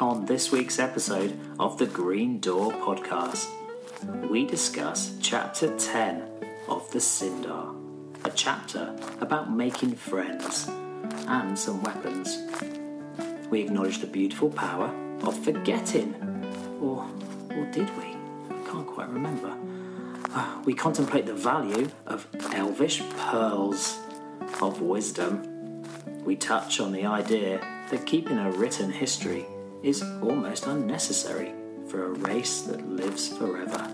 On this week's episode of the Green Door podcast, we discuss chapter 10 of the Sindar, a chapter about making friends and some weapons. We acknowledge the beautiful power of forgetting, or, or did we? I can't quite remember. Uh, we contemplate the value of elvish pearls of wisdom. We touch on the idea that keeping a written history is almost unnecessary for a race that lives forever.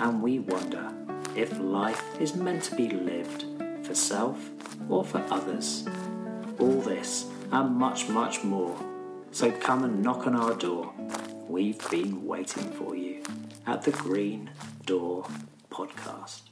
And we wonder if life is meant to be lived for self or for others. All this and much, much more. So come and knock on our door. We've been waiting for you at the Green Door Podcast.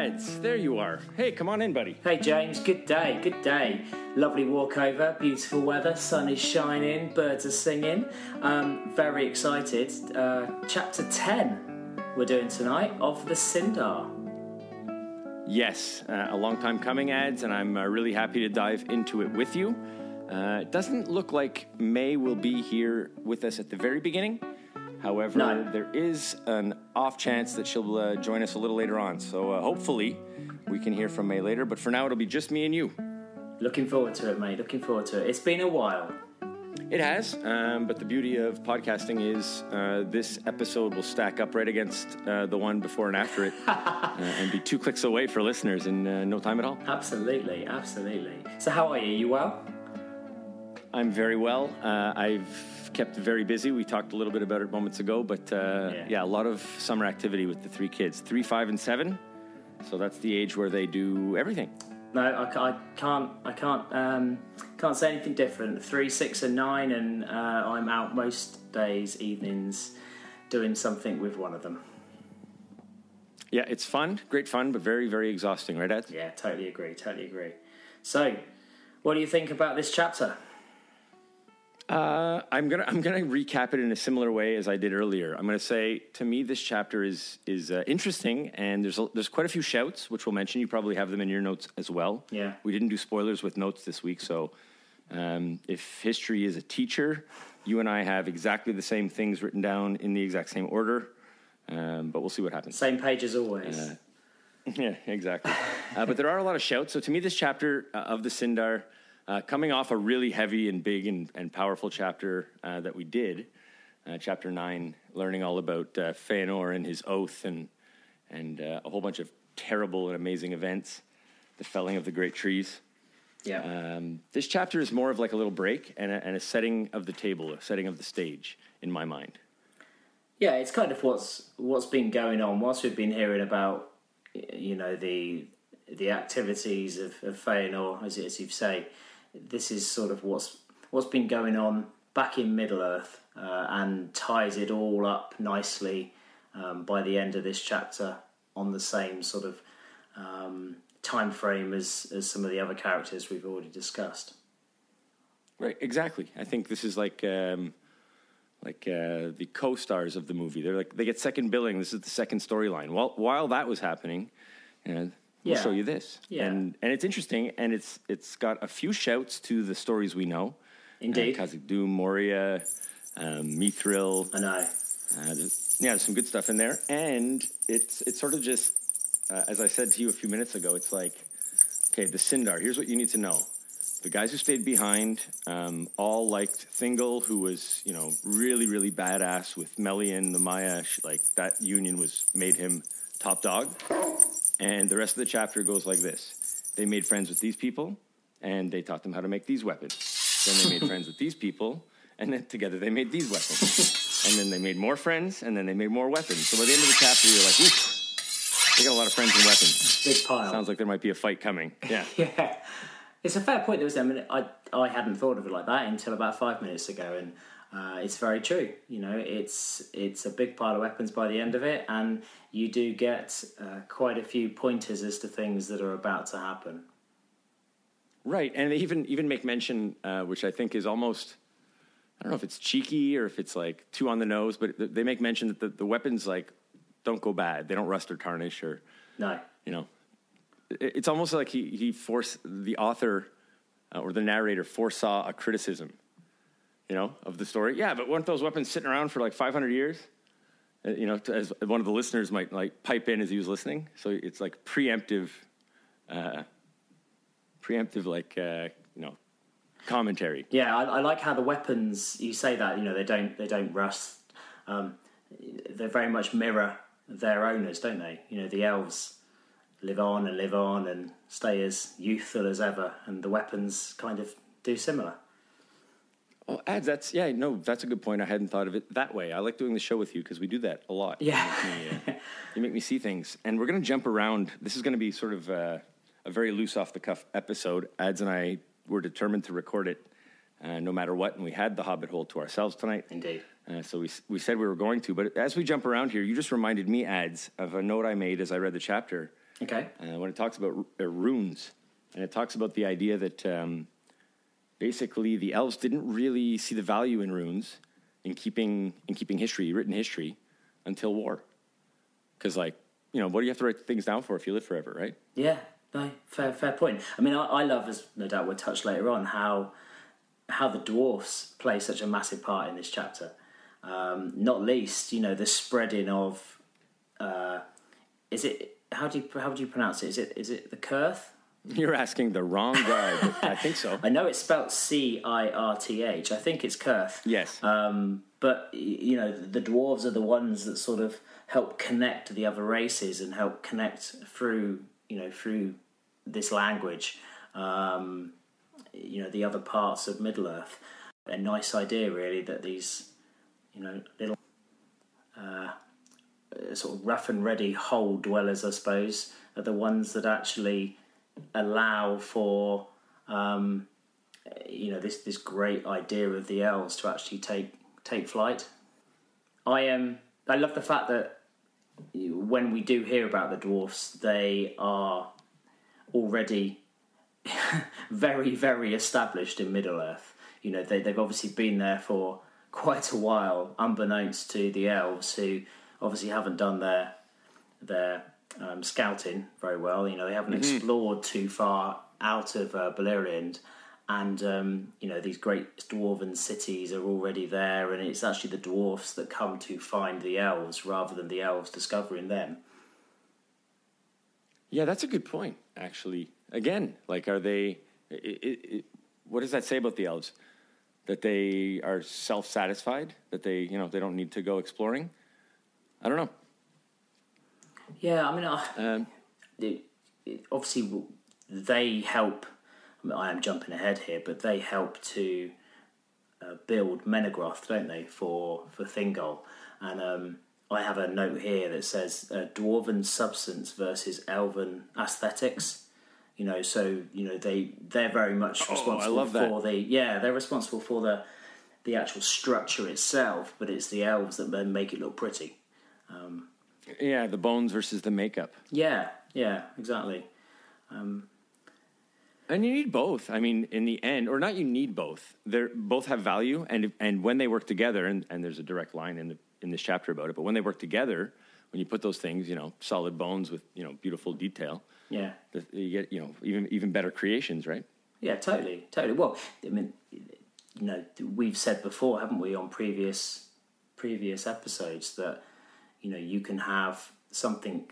Ads, there you are. Hey, come on in, buddy. Hey James, good day, good day. Lovely walk over, beautiful weather, sun is shining, birds are singing. Um, very excited. Uh, chapter 10 we're doing tonight of the Sindar. Yes, uh, a long time coming, ads, and I'm uh, really happy to dive into it with you. Uh, it doesn't look like May will be here with us at the very beginning. However, No. there is an off chance that she'll uh, join us a little later on. So uh, hopefully we can hear from May later. But for now, it'll be just me and you. Looking forward to it, May. Looking forward to it. It's been a while. It has, um, but the beauty of podcasting is uh, this episode will stack up right against uh, the one before and after it uh, and be two clicks away for listeners in uh, no time at all. Absolutely, absolutely. So, how are you? You well? I'm very well. Uh, I've kept very busy. We talked a little bit about it moments ago, but uh, Yeah. yeah. a lot of summer activity with the three kids three, five, and seven. So that's the age where they do everything. No, I, I can't. I can't. Um, can't say anything different. Three, six, and nine, and uh, I'm out most days, evenings, doing something with one of them. Yeah, it's fun, great fun, but very, very exhausting, right, Ed? Yeah, totally agree. Totally agree. So, what do you think about this chapter? Uh, I'm gonna I'm gonna recap it in a similar way as I did earlier. I'm gonna say to me this chapter is is uh, interesting and there's a, there's quite a few shouts which we'll mention. You probably have them in your notes as well. Yeah. we didn't do spoilers with notes this week, so um, if history is a teacher, you and I have exactly the same things written down in the exact same order. Um, but we'll see what happens. Same page as always. Yeah, exactly. uh, but there are a lot of shouts. So to me, this chapter uh, of the Sindar, uh, coming off a really heavy and big and, and powerful chapter uh, that we did, uh, chapter nine, learning all about uh, Feanor and his oath and and uh, a whole bunch of terrible and amazing events, the felling of the great trees. yeah. Um, this chapter is more of like a little break and a, and a setting of the table, a setting of the stage in my mind. Yeah, it's kind of what's what's been going on whilst we've been hearing about you know the the activities of, of Feanor, as, as you say. This is sort of what's what's been going on back in Middle Earth uh, and ties it all up nicely um, by the end of this chapter on the same sort of um, time frame as as some of the other characters we've already discussed. Right, exactly. I think this is like um, like uh, the co-stars of the movie. They're like they get second billing. This is the second storyline. While while that was happening, you know, we'll show you this. Yeah. and and it's interesting, and it's it's got a few shouts to the stories we know. Indeed. uh, Doom, Moria, um, Mithril. And I know. Uh, there's, yeah, there's some good stuff in there, and it's it's sort of just uh, as I said to you a few minutes ago. It's like, okay, the Sindar. Here's what you need to know: the guys who stayed behind um, all liked Thingol, who was you know really really badass with Melian, the Maia. sh- Like that union was made him top dog, and the rest of the chapter goes like this: they made friends with these people, and they taught them how to make these weapons. Then they made friends with these people, and then together they made these weapons. And then they made more friends, and then they made more weapons. So by the end of the chapter, you're like, oof, they got a lot of friends and weapons. Big pile. Sounds like there might be a fight coming. Yeah. Yeah, it's a fair point. There was, I mean, I I hadn't thought of it like that until about five minutes ago, and uh, it's very true. You know, it's it's a big pile of weapons by the end of it, and you do get uh, quite a few pointers as to things that are about to happen. Right, and they even even make mention, uh, which I think is almost, I don't know if it's cheeky or if it's like too on the nose, but they make mention that the, the weapons like don't go bad. They don't rust or tarnish or No. you know. It- It's almost like he he forced the author uh, or the narrator foresaw a criticism, you know, of the story. Yeah, but weren't those weapons sitting around for like 500 years? Uh, You know, as one of the listeners might like pipe in as he was listening. So it's like preemptive, uh, preemptive like uh, you know commentary. Yeah, I, I like how the weapons. You say that you know they don't they don't rust. Um, they very much mirror their owners, don't they? You know, the elves live on and live on and stay as youthful as ever, and the weapons kind of do similar. Oh, ads. That's yeah. No, that's a good point. I hadn't thought of it that way. I like doing the show with you because we do that a lot. Yeah. You make, me, uh, you make me see things, and we're going to jump around. This is going to be sort of uh, a very loose, off the cuff episode. Ads and I were determined to record it uh, no matter what, and we had the Hobbit Hole to ourselves tonight. Indeed. Uh, so we we said we were going to, but as we jump around here, you just reminded me, ads, of a note I made as I read the chapter Okay. uh, when it talks about ru- uh, runes, and it talks about the idea that um, basically the elves didn't really see the value in runes in keeping in keeping history, written history, until war. Because, like, you know, what do you have to write things down for if you live forever, right? Yeah, no, fair fair point. I mean, I, I love, as no doubt we'll touch later on, how how the dwarfs play such a massive part in this chapter. Um, not least, you know, the spreading of uh, is it how do you how do you pronounce it? Is it is it the Kurth? You're asking the wrong guy. I think so. I know it's spelled C I R T H. I think it's Kurth. Yes. Um, but you know, the dwarves are the ones that sort of help connect the other races and help connect through you know through this language. Um, you know, the other parts of Middle Earth. A nice idea, really, that these you know little uh, sort of rough and ready hole dwellers, I suppose, are the ones that actually allow for um, you know this this great idea of the elves to actually take take flight. I am. I love the fact that when we do hear about the dwarfs, they are already very very established in Middle Earth. You know they they've obviously been there for quite a while, unbeknownst to the elves who obviously haven't done their their um, scouting very well. You know, they haven't explored too far out of uh, Beleriand, and um, you know these great dwarven cities are already there, and it's actually the dwarfs that come to find the elves rather than the elves discovering them. Yeah, that's a good point. Actually, again, like, are they? i i i what does that say about the elves? That they are self-satisfied. That they, you know, they don't need to go exploring. I don't know. Yeah, I mean, I, Um, it, it, obviously they help. I, mean, I am jumping ahead here, but they help to uh, build Menegroth, don't they, for for Thingol? And um, I have a note here that says uh, dwarven substance versus elven aesthetics. You know, so you know they they're very much Oh, responsible that. for the yeah they're responsible for the the actual structure itself, but it's the elves that then make it look pretty. Yeah, the bones versus the makeup. Yeah, yeah, exactly. Um, And you need both. I mean, in the end, or not, you need both. They both have value, and and when they work together, and, and there's a direct line in the in this chapter about it. But when they work together, when you put those things, you know, solid bones with you know beautiful detail, Yeah. you get you know even even better creations, right? Yeah, totally, totally. Well, I mean, you know, we've said before, haven't we, on previous previous episodes that you know you can have something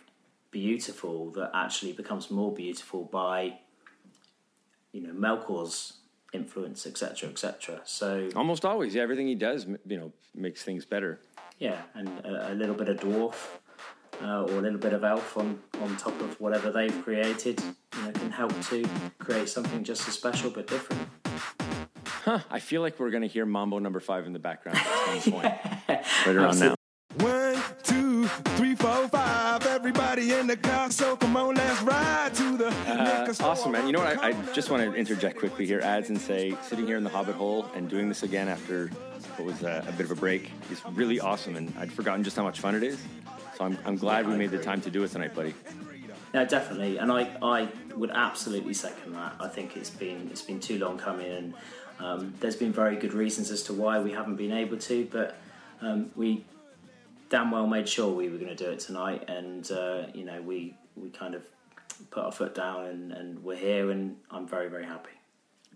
beautiful that actually becomes more beautiful by you know Melkor's influence, etc., etc. So Almost always, yeah. Everything he does, you know, makes things better. yeah, and a, a little bit of dwarf uh, or a little bit of elf on on top of whatever they've created, you know, can help to create something just as special but different. I feel like we're gonna hear Mambo number five in the background at some point. right around now. The car, so come on, let's ride to the. Uh, Awesome, man. You know what? I, I just want to interject quickly here, ads, and say sitting here in the Hobbit hole and doing this again after what was a, a bit of a break is really awesome, and I'd forgotten just how much fun it is. So I'm, I'm glad we made the time to do it tonight, buddy. No, definitely, and I, I would absolutely second that. I think it's been it's been too long coming, and um, there's been very good reasons as to why we haven't been able to. But um, we damn well made sure we were going to do it tonight, and uh, you know we we kind of put our foot down and, and we're here, and I'm very very happy.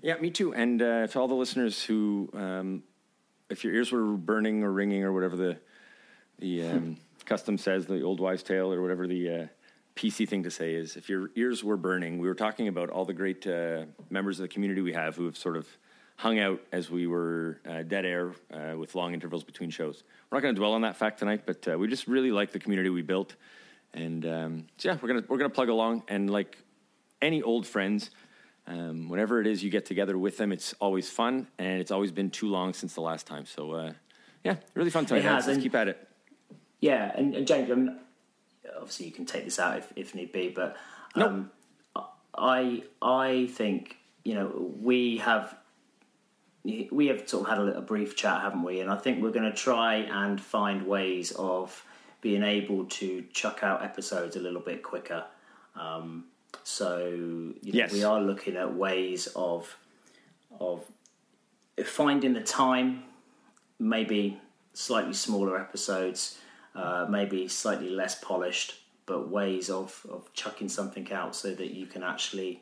Yeah, me too. And uh, to all the listeners who, um, if your ears were burning or ringing or whatever the the um, custom says, the old wives' tale or whatever the uh, PC thing to say is, if your ears were burning, we were talking about all the great uh, members of the community we have who have sort of hung out as we were uh, dead air uh, with long intervals between shows. We're not going to dwell on that fact tonight, but uh, we just really like the community we built, and um, so yeah, we're gonna we're gonna plug along and like any old friends. Um, whenever it is you get together with them, it's always fun, and it's always been too long since the last time. So, uh, yeah, really fun. It has, Let's and- keep at it. Yeah, and, and James, I mean, obviously you can take this out if, if need be, but um, I I think you know we have we have sort of had a, little brief chat, haven't we? And I think we're going to try and find ways of being able to chuck out episodes a little bit quicker. Um, so you know, Yes. we are looking at ways of of finding the time, maybe slightly smaller episodes, uh, maybe slightly less polished, but ways of, of chucking something out so that you can actually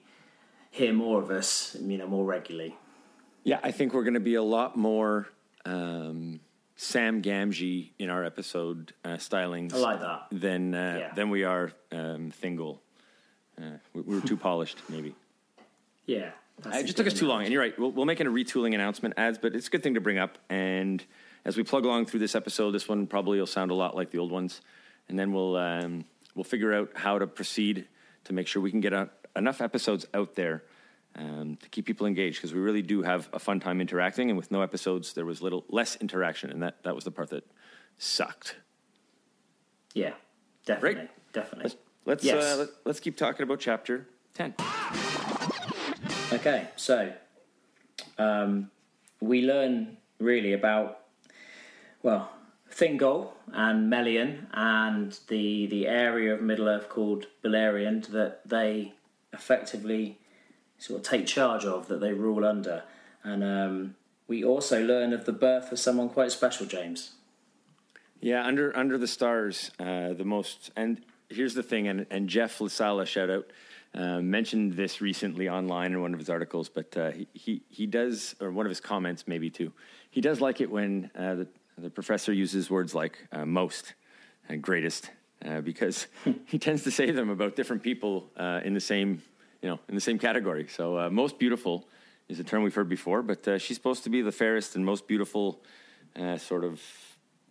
hear more of us, you know, more regularly. Yeah, I think we're going to be a lot more um, Sam Gamgee in our episode uh, stylings I like that. than uh, Yeah. than we are um, Thingol. Uh, we, we were too polished, maybe. Yeah. that's It just took us too long. And you're right. We'll, we'll make it a retooling announcement ads, but it's a good thing to bring up. And as we plug along through this episode, this one probably will sound a lot like the old ones. And then we'll um, we'll figure out how to proceed to make sure we can get out enough episodes out there um, to keep people engaged because we really do have a fun time interacting. And with no episodes, there was little less interaction, and that that was the part that sucked. Yeah, definitely. Great. Definitely. Let's let's Yes. uh, let, let's keep talking about chapter ten. Okay, so um, we learn really about well Thingol and Melian and the the area of Middle Earth called Beleriand that they effectively sort of take charge of, that they rule under, and um, we also learn of the birth of someone quite special, James. Yeah, under under the stars, uh, the most. And here's the thing, and, and Jeff LaSala, shout out, uh, mentioned this recently online in one of his articles, but uh, he, he he does, or one of his comments maybe too. He does like it when uh, the the professor uses words like uh, most and greatest, uh, because he tends to say them about different people in the same you know in the same category. So uh, most beautiful is a term we've heard before, but uh, she's supposed to be the fairest and most beautiful uh, sort of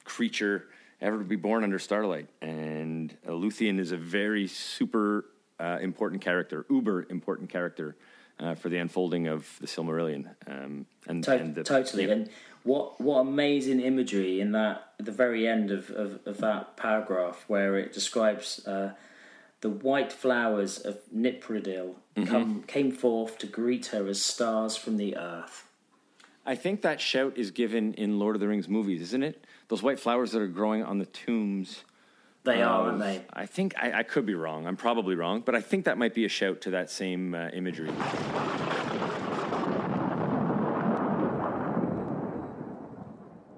creature ever to be born under starlight. And uh, Luthien is a very super uh, important character, uber important character uh, for the unfolding of the Silmarillion. Um, and, To- and the, totally. yeah. And what what amazing imagery in that at the very end of, of, of that paragraph where it describes uh, the white flowers of Nipridil Mm-hmm. come came forth to greet her as stars from the earth. I think that shout is given in Lord of the Rings movies, isn't it? Those white flowers that are growing on the tombs. They are, aren't they? I think I, I could be wrong. I'm probably wrong, but I think that might be a shout to that same uh, imagery.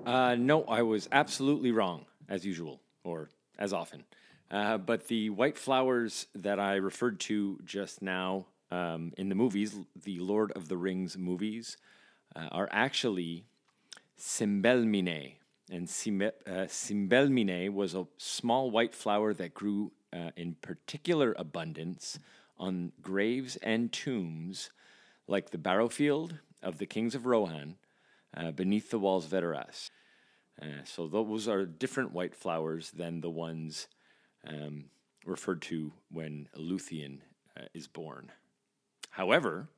Uh, no, I was absolutely wrong, as usual, or as often. Uh, but the white flowers that I referred to just now um, in the movies, the Lord of the Rings movies, uh, are actually Simbelmynë. And Simbe- uh, Simbelmynë was a small white flower that grew uh, in particular abundance on graves and tombs, like the barrowfield of the kings of Rohan, uh, beneath the walls of Edoras. Uh, so those are different white flowers than the ones um, referred to when Luthien uh, is born. However,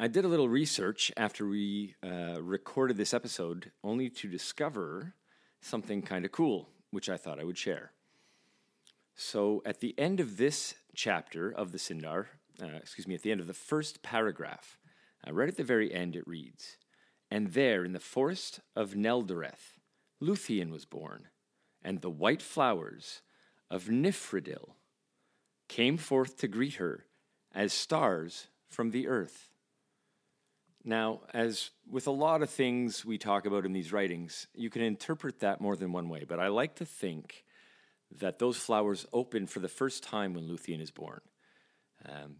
I did a little research after we uh, recorded this episode, only to discover something kind of cool, which I thought I would share. So, at the end of this chapter of the Sindar, uh, excuse me, at the end of the first paragraph, uh, right at the very end, it reads, And there in the forest of Neldoreth, Luthien was born, and the white flowers of Niphredil came forth to greet her as stars from the earth. Now, as with a lot of things we talk about in these writings, you can interpret that more than one way, but I like to think that those flowers open for the first time when Luthien is born. Um,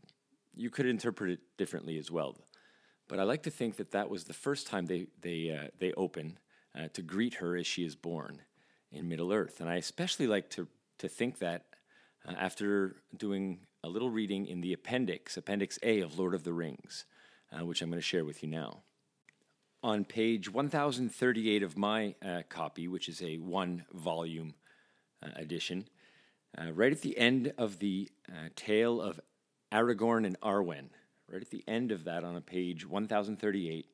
you could interpret it differently as well, but I like to think that that was the first time they they uh, they open uh, to greet her as she is born in Middle Earth, and I especially like to to think that uh, after doing a little reading in the appendix, Appendix A of Lord of the Rings, uh, which I'm going to share with you now. On page 1038 of my uh, copy, which is a one volume uh, edition, uh, right at the end of the uh, tale of Aragorn and Arwen, right at the end of that on a page 1038,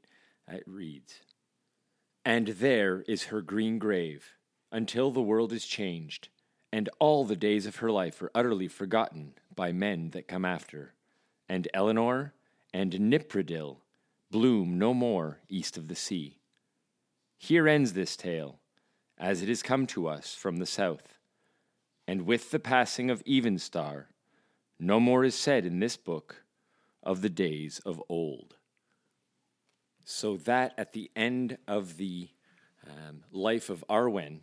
it reads And there is her green grave until the world is changed and all the days of her life are utterly forgotten by men that come after. And Elanor and Nipredil bloom no more east of the sea. Here ends this tale, as it has come to us from the south. And with the passing of Evenstar, no more is said in this book of the days of old. So that at the end of the um, life of Arwen,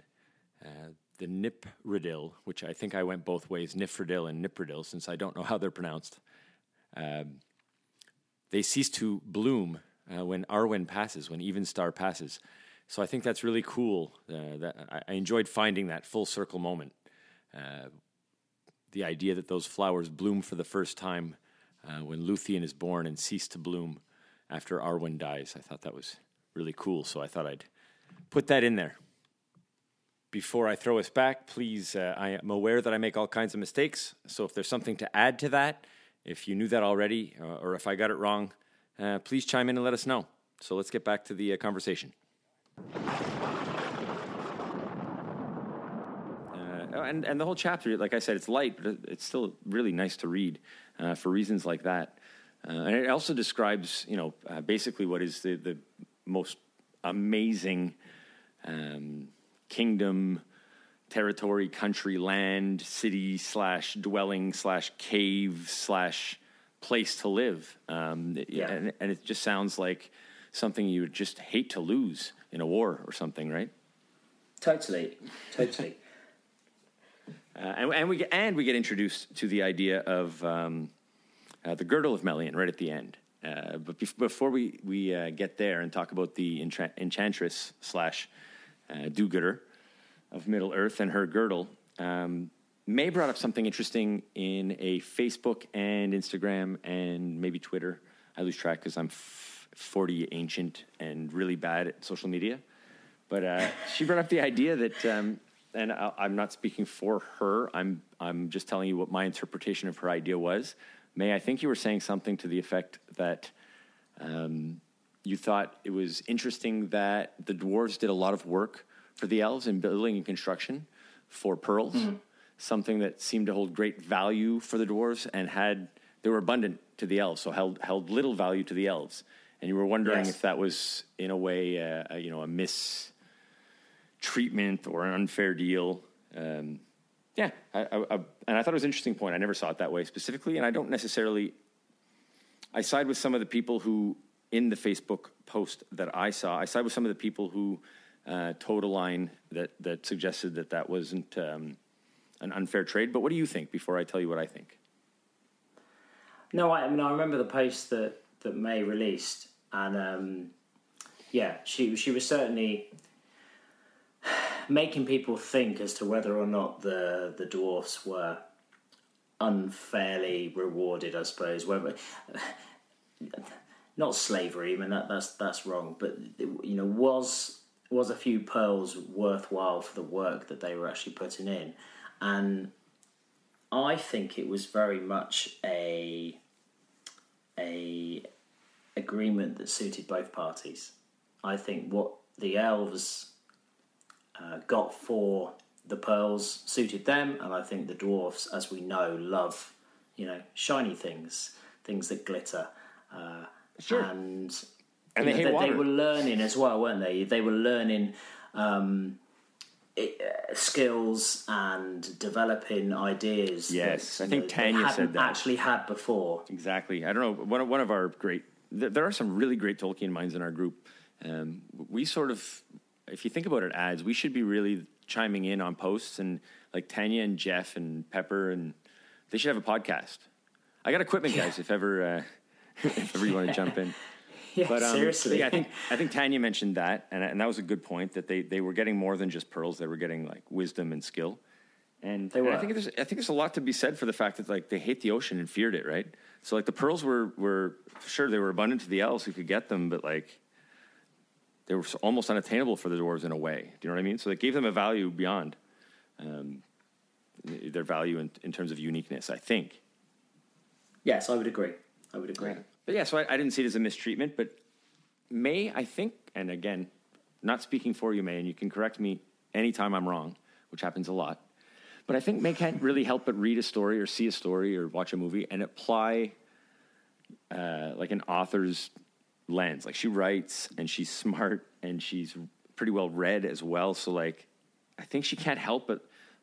uh, the Nipredil, which I think I went both ways, Niphredil and Nipredil, since I don't know how they're pronounced. Um, they cease to bloom uh, when Arwen passes, when Evenstar passes. So I think that's really cool. Uh, that I, I, enjoyed finding that full circle moment. Uh, the idea that those flowers bloom for the first time uh, when Luthien is born and cease to bloom after Arwen dies. I thought that was really cool. So I thought I'd put that in there before I throw us back, please, uh, I am aware that I make all kinds of mistakes. So if there's something to add to that, if you knew that already, uh, or if I got it wrong, uh, please chime in and let us know. So let's get back to the uh, conversation. Uh, and, and the whole chapter, like I said, it's light, but it's still really nice to read uh, for reasons like that. and it also describes, you know, basically what is the, the most amazing um, kingdom, territory, country, land, city slash dwelling slash cave slash place to live. Um, yeah. and, and, it just sounds like something you would just hate to lose in a war or something, right? Totally, totally. uh, and, and, we get, and we get introduced to the idea of um, uh, the girdle of Melian right at the end. Uh, but before we we uh, get there and talk about the enchant- enchantress slash uh, do-gooder of Middle Earth and her girdle. Um, May brought up something interesting in a Facebook and Instagram and maybe Twitter. I lose track because I'm f- 40 ancient and really bad at social media. But uh, she brought up the idea that, um, and I, am not speaking for her. I'm I'm just telling you what my interpretation of her idea was. May I think you were saying something to the effect that um, you thought it was interesting that the dwarves did a lot of work for the elves in building and construction for pearls, mm-hmm. something that seemed to hold great value for the dwarves and had they were abundant to the elves, so held held little value to the elves. And you were wondering yes. if that was in a way, uh, a, you know, a mistreatment or an unfair deal. Um, yeah, I, I, I, and I thought it was an interesting point. I never saw it that way specifically, and I don't necessarily. I side with some of the people who, in the Facebook post that I saw, I side with some of the people who uh, total line that that suggested that that wasn't um, an unfair trade. But what do you think? Before I tell you what I think. No, I, I mean I remember the post that that May released, and um, yeah, she she was certainly making people think as to whether or not the the dwarfs were unfairly rewarded. I suppose. Not slavery. I mean that, that's that's wrong. But you know, was was a few pearls worthwhile for the work that they were actually putting in, and I think it was very much a a agreement that suited both parties. I think what the elves uh, got for the pearls suited them, and I think the dwarfs, as we know, love you know shiny things, things that glitter, uh, sure. and and they, know, they, they, were learning as well, weren't they? They were learning um, it, uh, skills and developing ideas. Yes, that, I think Tanya said that actually had before. Exactly. I don't know. One of, one of our great there, there are some really great Tolkien minds in our group. Um, we sort of, if you think about it, ads, we should be really chiming in on posts and like Tanya and Jeff and Pepper and they should have a podcast. I got equipment, guys. If ever, uh, if ever you want to jump in. Yeah, But um, seriously. yeah, I think I think Tanya mentioned that, and, and that was a good point that they, they were getting more than just pearls; they were getting like wisdom and skill. And, They and I think there's I think there's a lot to be said for the fact that like they hate the ocean and feared it, right? So like the pearls were were sure they were abundant to the elves who could get them, but like they were almost unattainable for the dwarves in a way. Do you know what I mean? So it gave them a value beyond um, their value in, in terms of uniqueness. I think. yes, I would agree. I would agree. But yeah, so I, I didn't see it as a mistreatment, but May, I think, and again, not speaking for you, May, and you can correct me anytime I'm wrong, which happens a lot. But I think May can't really help but read a story or see a story or watch a movie and apply uh, like an author's lens. Like she writes and she's smart and she's pretty well read as well. So like, I think she can't help but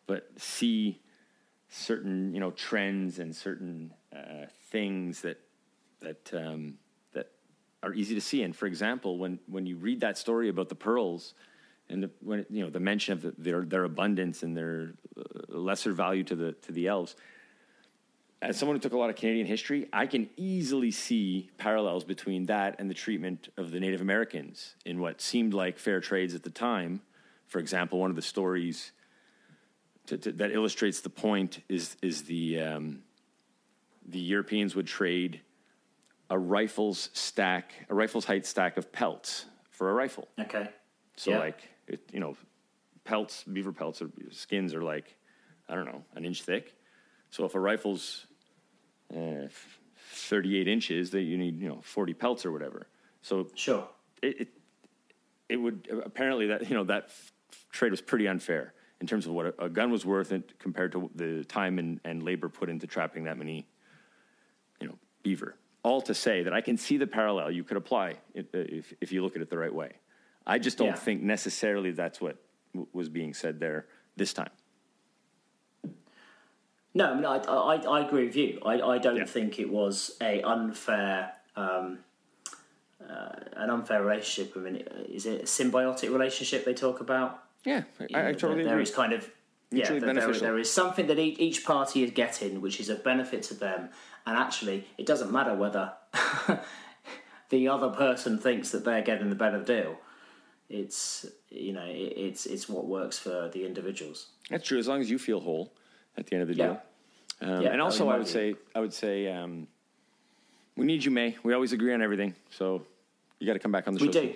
but see certain you know trends and certain uh, things that that um, that are easy to see. And for example, when when you read that story about the pearls and the, when you know the mention of the, their their abundance and their uh, lesser value to the to the elves. As someone who took a lot of Canadian history, I can easily see parallels between that and the treatment of the Native Americans in what seemed like fair trades at the time. For example, one of the stories to, to, that illustrates the point is is the um, the Europeans would trade a rifle's stack, a rifle's height stack of pelts for a rifle. Okay. So Yeah. like it, you know, pelts, beaver pelts, or skins are like I don't know, an inch thick. So if a rifle's uh, 38 inches, that you need you know 40 pelts or whatever. So Sure. it, it it would apparently that you know that f- trade was pretty unfair in terms of what a, a gun was worth and compared to the time and, and labor put into trapping that many you know beaver all to say that i can see the parallel you could apply if, if, you look at it the right way i just don't Yeah. think necessarily that's what w- was being said there this time No, I, mean, I, I, I agree with you. I, I don't Yeah. think it was a unfair, um, uh, an unfair relationship. I mean, is it a symbiotic relationship they talk about? yeah i, I totally There agree is kind of yeah, there- there- there is something that each, each party is getting, which is of benefit to them, and actually, it doesn't matter whether the other person thinks that they're getting the better deal. It's you know, it, it's it's what works for the individuals. That's true. As long as you feel whole at the end of the Yeah. deal. Um, Yeah, and also, I would say, I would say, um, we need you, May. We always agree on everything, so you got to come back on the show. We do,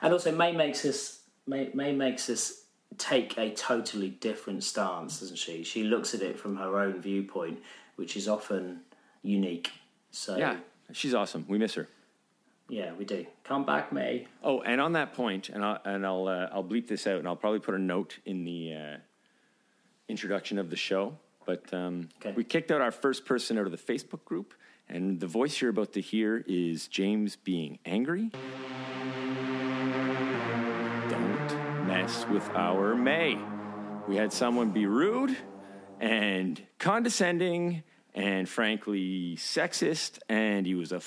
and also May makes us May, May makes us take a totally different stance, doesn't she? She looks at it from her own viewpoint, which is often unique. So Yeah, she's awesome. We miss her. yeah, we do. Come back, May. Oh, and on that point, and I'll and I'll uh, I'll bleep this out, and I'll probably put a note in the uh, introduction of the show. But um, Okay. we kicked out our first person out of the Facebook group, and the voice you're about to hear is James being angry. Don't mess with our May. We had someone be rude and condescending and frankly sexist, and he was a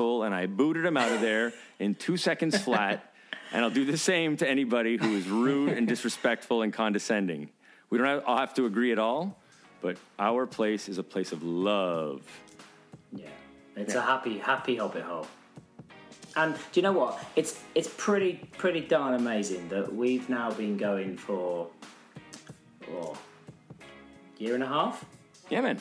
asshole, and I booted him out of there in two seconds flat. And I'll do the same to anybody who is rude and disrespectful and condescending. We don't have, all have to agree at all, but our place is a place of love. Yeah, it's a happy, happy hobbit hole. And do you know what? It's it's pretty pretty darn amazing that we've now been going for oh, year and a half. Yeah, man.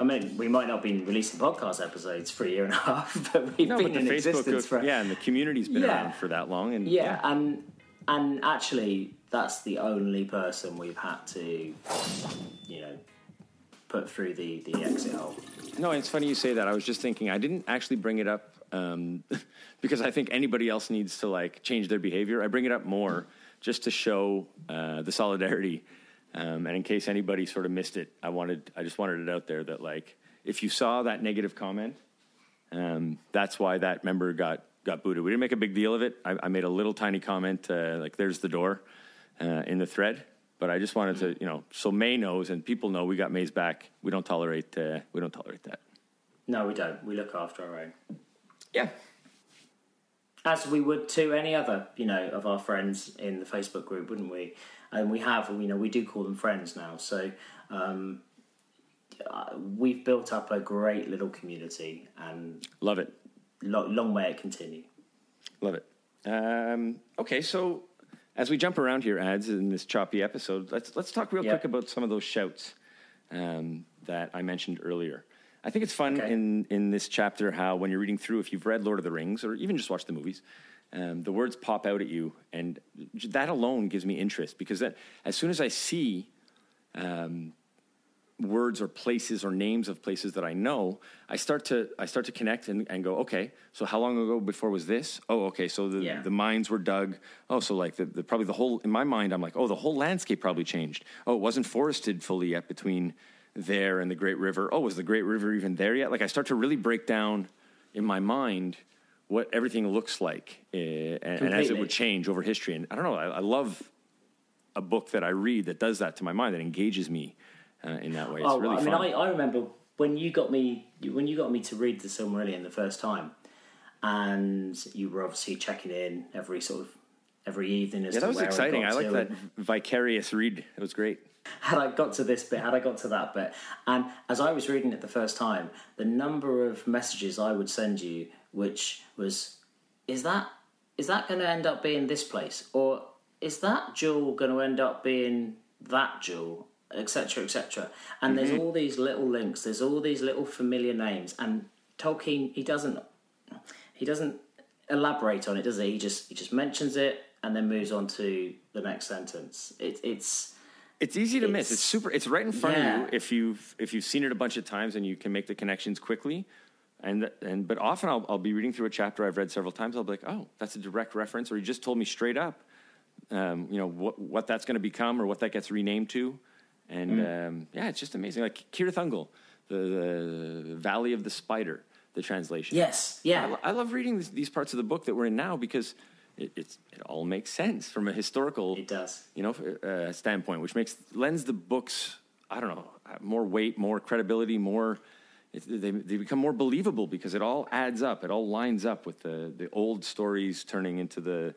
I mean, we might not be releasing podcast episodes for a year and a half, but we've No, been but the in Facebook, existence for yeah, and the community's been Yeah. around for that long, and yeah, and and actually, that's the only person we've had to, you know, put through the the exit hole. No, it's funny you say that. I was just thinking I didn't actually bring it up um, because I think anybody else needs to like change their behavior. I bring it up more just to show uh, the solidarity, um, and in case anybody sort of missed it, I wanted I just wanted it out there that like if you saw that negative comment, um, that's why that member got got booted. We didn't make a big deal of it. I, I made a little tiny comment uh, like "There's the door" uh, in the thread. But I just wanted to, you know, so May knows and people know we got May's back. We don't tolerate, uh, we don't tolerate that. No, we don't. We look after our own. Yeah. as we would to any other, you know, of our friends in the Facebook group, wouldn't we? And we have, you know, we do call them friends now. So um, uh, we've built up a great little community, and Love it. lo- long way it continue. Love it. Um, okay, so as we jump around here, ads in this choppy episode, let's let's talk real Yeah. quick about some of those shouts um, that I mentioned earlier. I think it's fun Okay. in in this chapter how when you're reading through, if you've read Lord of the Rings or even just watched the movies, um, the words pop out at you, and that alone gives me interest because that as soon as I see words or places or names of places that I know, I start to I start to connect and, and go, okay, so how long ago before was this? Oh, okay, so the, Yeah. the mines were dug. Oh, so like the, the probably the whole in my mind, I'm like, oh, the whole landscape probably changed. Oh, it wasn't forested fully yet between there and the Great River. Oh, was the Great River even there yet? Like I start to really break down in my mind what everything looks like, uh, and, and as it would change over history. And I don't know, I, I love a book that I read that does that to my mind, that engages me uh, in that way. It's oh, really I mean. I, I remember when you got me when you got me to read the Silmarillion the first time, and you were obviously checking in every sort of every evening as yeah, that was exciting. I, I like that vicarious read. It was great. had I got to this bit, had I got to that bit, and as I was reading it the first time, the number of messages I would send you, which was, is that is that going to end up being this place, or is that jewel going to end up being that jewel, etc., etc. And there's mm-hmm. all these little links, there's all these little familiar names, and Tolkien he doesn't he doesn't elaborate on it, does he? He just he just mentions it and then moves on to the next sentence. It, it's It's easy to miss. It's- It's super. It's right in front of you if you've if you've seen it a bunch of times and you can make the connections quickly. And and but often I'll I'll be reading through a chapter I've read several times. I'll be like, oh, that's a direct reference, or he just told me straight up, um, you know what what that's going to become or what that gets renamed to. And Mm. um, yeah, it's just amazing. Like Cirith Ungol, the, the Valley of the Spider, the translation. yes, I, yeah. lo- I love reading this, these parts of the book that we're in now because it, it's it all makes sense from a historical It does. you know uh, standpoint, which makes lends the books I don't know more weight, more credibility, more. They they become more believable because it all adds up. It all lines up with the the old stories turning into the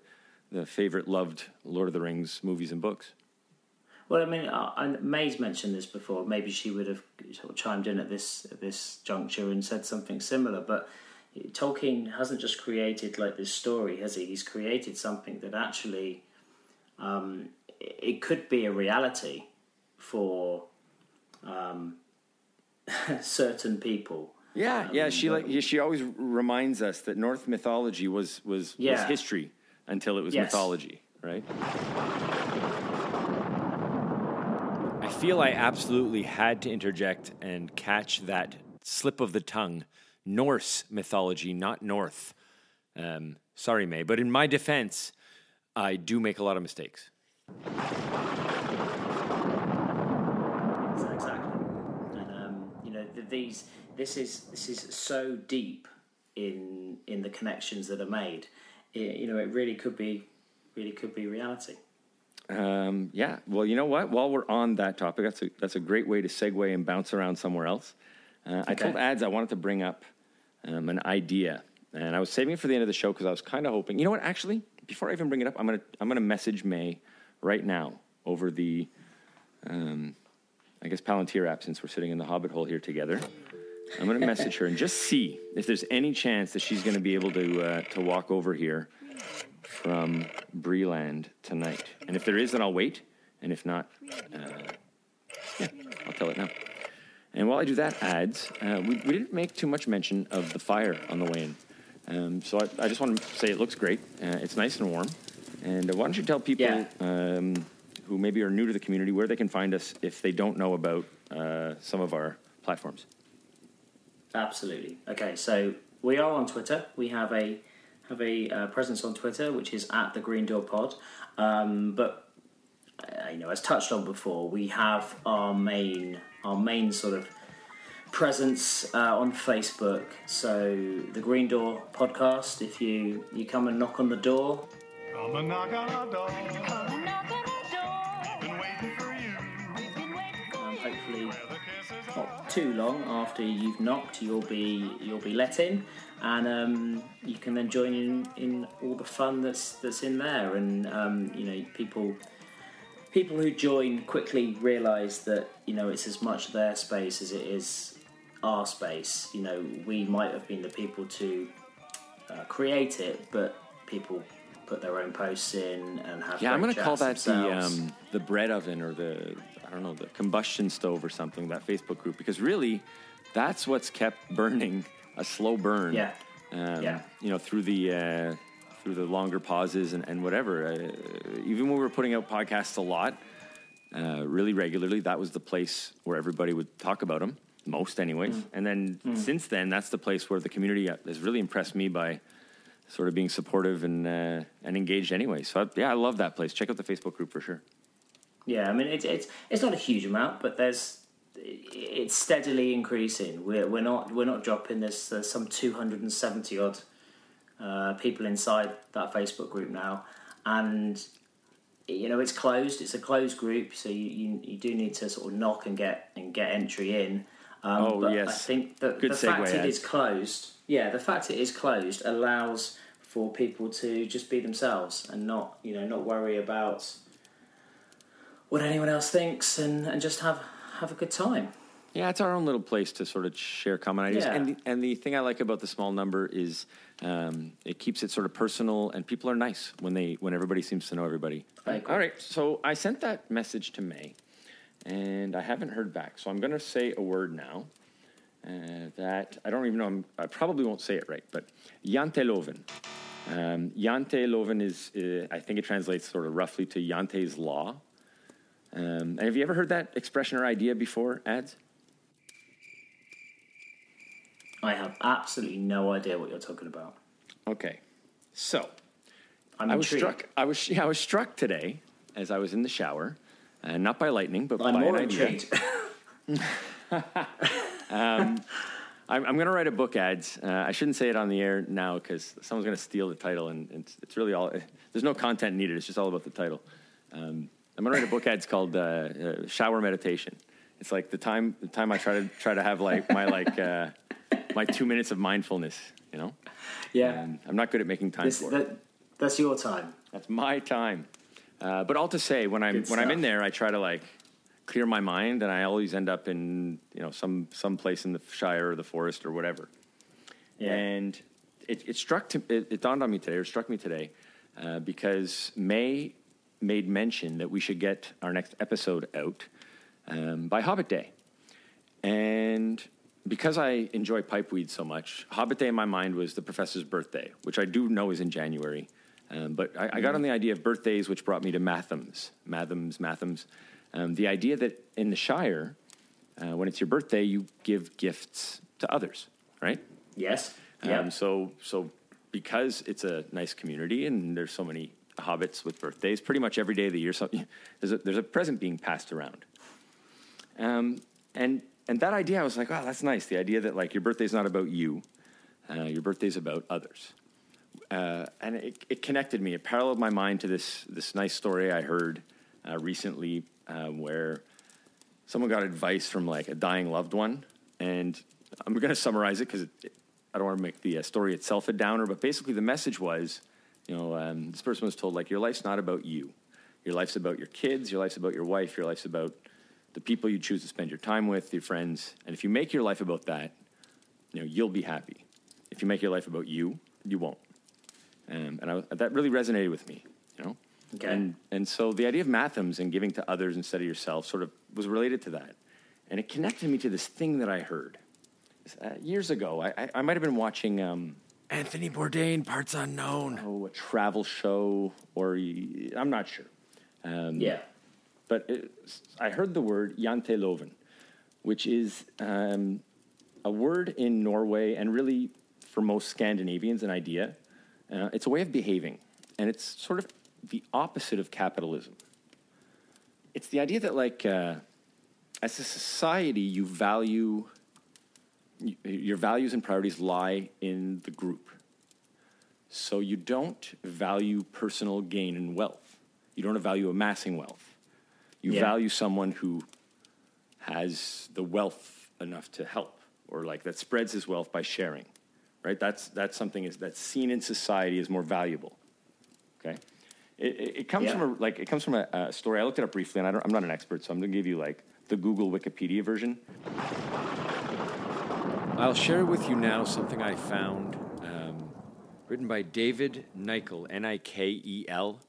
the favorite loved Lord of the Rings movies and books. Well, I mean, uh, May's mentioned this before. Maybe she would have sort of chimed in at this at this juncture and said something similar. But Tolkien hasn't just created like this story, has he? He's created something that actually um, it could be a reality for um, certain people. Yeah, yeah. She like yeah, she always reminds us that North mythology was was was history until it was Yes. mythology, right? I feel I absolutely had to interject and catch that slip of the tongue. Norse mythology, not North. Um, sorry, May, but in my defense, I do make a lot of mistakes. Exactly. And um, you know, th- these this is this is so deep in in the connections that are made. It, you know, it really could be really could be reality. Um, yeah. Well, you know what? While we're on that topic, that's a that's a great way to segue and bounce around somewhere else. Uh, I told ads I wanted to bring up um, an idea, and I was saving it for the end of the show because I was kind of hoping. You know what? Actually, before I even bring it up, I'm gonna I'm gonna message May right now over the, um, I guess Palantir app since we're sitting in the Hobbit hole here together. I'm gonna message her and just see if there's any chance that she's gonna be able to uh, to walk over here from Bree-land tonight. And if there is, then I'll wait. And if not, uh, yeah, I'll tell it now. And while I do that, ads, uh, we, we didn't make too much mention of the fire on the way in. Um, so I, I just want to say it looks great. Uh, it's nice and warm. And uh, why don't you tell people Yeah. um, who maybe are new to the community where they can find us if they don't know about uh, some of our platforms? Absolutely. Okay, so we are on Twitter. We have a have a uh, presence on Twitter, which is at the Green Door Pod. Um, but uh, you know, as touched on before, we have our main our main sort of presence uh, on Facebook. So the Green Door Podcast. If you you come and knock on the door, Come and knock on our door. Hopefully Where the kisses not too long after you've knocked, you'll be you'll be let in. and um, you can then join in in all the fun that's that's in there. And um, you know, people people who join quickly realise that you know it's as much their space as it is our space. You know, we might have been the people to uh, create it, but people put their own posts in and have Yeah, I'm going to call that the um, the bread oven or the I don't know the combustion stove or something. That Facebook group because really, that's what's kept burning a slow burn. Yeah. Um, Yeah. You know through the uh, through the longer pauses and, and whatever. Uh, even when we were putting out podcasts a lot, uh, really regularly, that was the place where everybody would talk about them most, anyways. Mm. And then since then, that's the place where the community has really impressed me by sort of being supportive and uh, and engaged anyway. So I, yeah, I love that place. Check out the Facebook group for sure. Yeah, I mean it's it's it's not a huge amount, but there's it's steadily increasing. We're we're not we're not dropping. There's, there's some two hundred and seventy odd uh, people inside that Facebook group now, and you know it's closed. It's a closed group, so you you, you do need to sort of knock and get and get entry in. Um, Oh, but I think that Good the fact segue, it Ed. is closed, yeah, the fact it is closed allows for people to just be themselves and not you know not worry about what anyone else thinks and, and just have have a good time. Yeah, it's our own little place to sort of share common ideas. Yeah. And the, and the thing I like about the small number is um, it keeps it sort of personal, and people are nice when they when everybody seems to know everybody. I agree. All right, so I sent that message to May, and I haven't heard back. So I'm going to say a word now uh, that I don't even know. I'm, I probably won't say it right, but Janteloven. Um, Janteloven is, uh, I think it translates sort of roughly to Jante's law. Um, and have you ever heard that expression or idea before, ads? I have absolutely no idea what you're talking about. Okay, so I'm I was intrigued. struck. I was yeah, I was struck today as I was in the shower, uh, not by lightning, but I'm by more an idea. intrigued. I'm, I'm going to write a book ads. Uh, I shouldn't say it on the air now because someone's going to steal the title, and it's, it's really all. There's no content needed. It's just all about the title. Um, I'm to write a book ads called uh, uh, Shower Meditation. It's like the time the time I try to try to have like my like uh, my two minutes of mindfulness. You know, yeah, and I'm not good at making time this, for it. that's your time. That's my time. Uh, but all to say, when I'm Good when I'm in there, I try to like clear my mind, and I always end up in you know some some place in the Shire or the forest or whatever. Yeah. And it, it struck to, it, it dawned on me today, or struck me today, uh, because May made mention that we should get our next episode out um, by Hobbit Day, and because I enjoy pipeweed so much, Hobbit Day in my mind was the professor's birthday, which I do know is in January. Um, but I, I got on the idea of birthdays, which brought me to Mathoms, Mathoms, Mathoms. Um, the idea that in the Shire, uh, when it's your birthday, you give gifts to others, right? Yes. Yeah. Um, so, so because it's a nice community and there's so many hobbits with birthdays, pretty much every day of the year, so, there's, a, there's a present being passed around. Um, and and that idea, I was like, wow, that's nice. The idea that like your birthday's not about you, uh, your birthday's about others. Uh, and it, it connected me. It paralleled my mind to this this nice story I heard uh, recently, uh, where someone got advice from like a dying loved one, and I'm going to summarize it because I don't want to make the uh, story itself a downer. But basically, the message was, you know, um, this person was told like your life's not about you. Your life's about your kids. Your life's about your wife. Your life's about the people you choose to spend your time with, your friends. And if you make your life about that, you know, you'll be happy. If you make your life about you, you won't. Um, and I, that really resonated with me, you know. Okay. And and so the idea of mathoms and giving to others instead of yourself sort of was related to that, and it connected me to this thing that I heard uh, years ago. I, I, I might have been watching um, Anthony Bourdain, parts unknown. oh a travel show or I'm not sure. Um, yeah. but it, I heard the word "jante janteloven, which is um, a word in Norway and really for most Scandinavians an idea. Uh, it's a way of behaving, and it's sort of the opposite of capitalism. It's the idea that, like, uh, as a society, you value y- your values and priorities lie in the group. So you don't value personal gain and wealth. You don't value amassing wealth. You Yeah. value someone who has the wealth enough to help, or like that spreads his wealth by sharing, right? That's that's something is that's seen in society as more valuable. Okay, it, it, it comes Yeah. from a, like it comes from a, a story. I looked it up briefly, and I don't, I'm not an expert, so I'm going to give you like the Google Wikipedia version. I'll share with you now something I found um, written by David Nikel, N I K E L.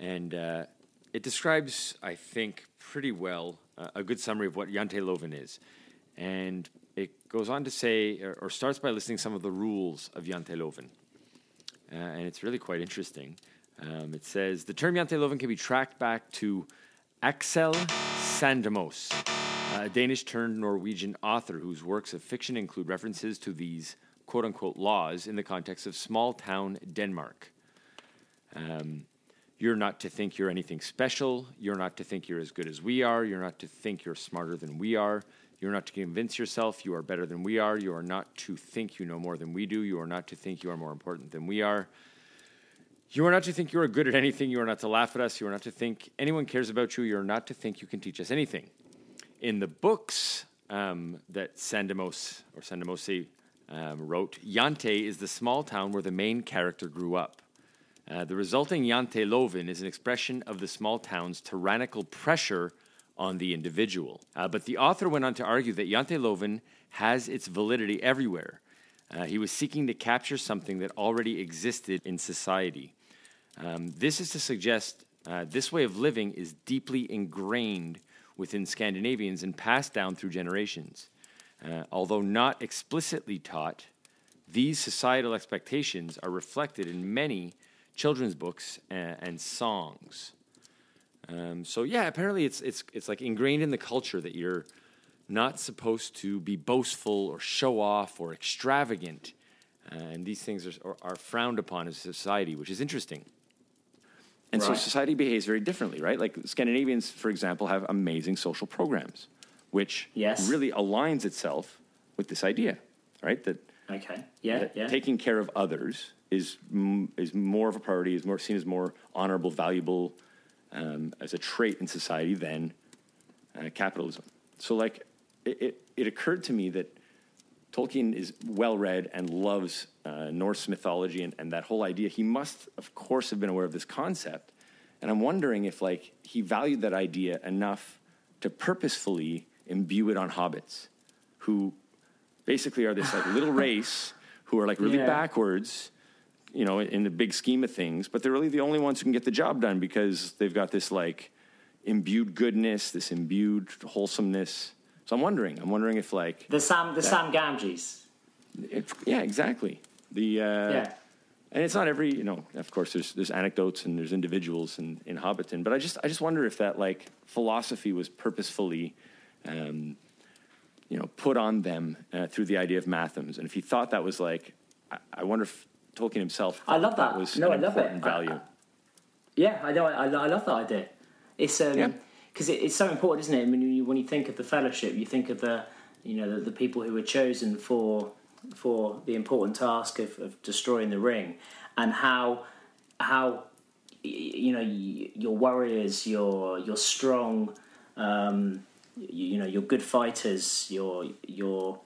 And uh, it describes, I think, pretty well uh, a good summary of what Jante Loven is. And it goes on to say, or, or starts by listing some of the rules of Jante Loven. Uh, and it's really quite interesting. Um, it says the term Jante Loven can be tracked back to Aksel Sandemos, a Danish turned Norwegian author whose works of fiction include references to these quote unquote laws in the context of small town Denmark. Um, you're not to think you're anything special. You're not to think you're as good as we are. You're not to think you're smarter than we are. You're not to convince yourself you are better than we are. You are not to think you know more than we do. You are not to think you are more important than we are. You are not to think you are good at anything. You are not to laugh at us. You are not to think anyone cares about you. You are not to think you can teach us anything. In the books um, that Sandemos or Sandemose um, wrote, Jante is the small town where the main character grew up. Uh, the resulting Jante Loven is an expression of the small town's tyrannical pressure on the individual. Uh, but the author went on to argue that Jante Loven has its validity everywhere. Uh, he was seeking to capture something that already existed in society. Um, this is to suggest uh, this way of living is deeply ingrained within Scandinavians and passed down through generations. Uh, although not explicitly taught, these societal expectations are reflected in many children's books and, and songs. Um, so yeah, apparently it's it's it's like ingrained in the culture that you're not supposed to be boastful or show off or extravagant, uh, and these things are, are, are frowned upon as a society, which is interesting. And so society behaves very differently, right? Like Scandinavians, for example, have amazing social programs, which Yes. really aligns itself with this idea, right? That, Okay. Yeah. that Yeah. taking care of others is m- is more of a priority, is more seen as more honorable, valuable um, as a trait in society than uh, capitalism. So, like, it, it, it occurred to me that Tolkien is well read and loves uh, Norse mythology and, and that whole idea. He must, of course, have been aware of this concept. And I'm wondering if, like, he valued that idea enough to purposefully imbue it on hobbits, who basically are this like little race who are like really Yeah. backwards, you know, in the big scheme of things. But they're really the only ones who can get the job done because they've got this like imbued goodness, this imbued wholesomeness. So I'm wondering, I'm wondering if like The Sam, the Sam Gamgees. if, yeah, exactly. The uh, Yeah. and it's not every you know. Of course, there's there's anecdotes and there's individuals in in Hobbiton, but I just I just wonder if that like philosophy was purposefully, um, you know, put on them uh, through the idea of mathoms, and if he thought that was like, I, I wonder if Tolkien himself. I love that. was No, I love it. important I- value. Yeah, I know. I, I love that idea. It's um Yeah. Because it, it's so important, isn't it? When you when you think of the fellowship, you think of the you know the, the people who were chosen for for the important task of, of destroying the ring, and how how you know your warriors, your your strong, um, you know your good fighters, your your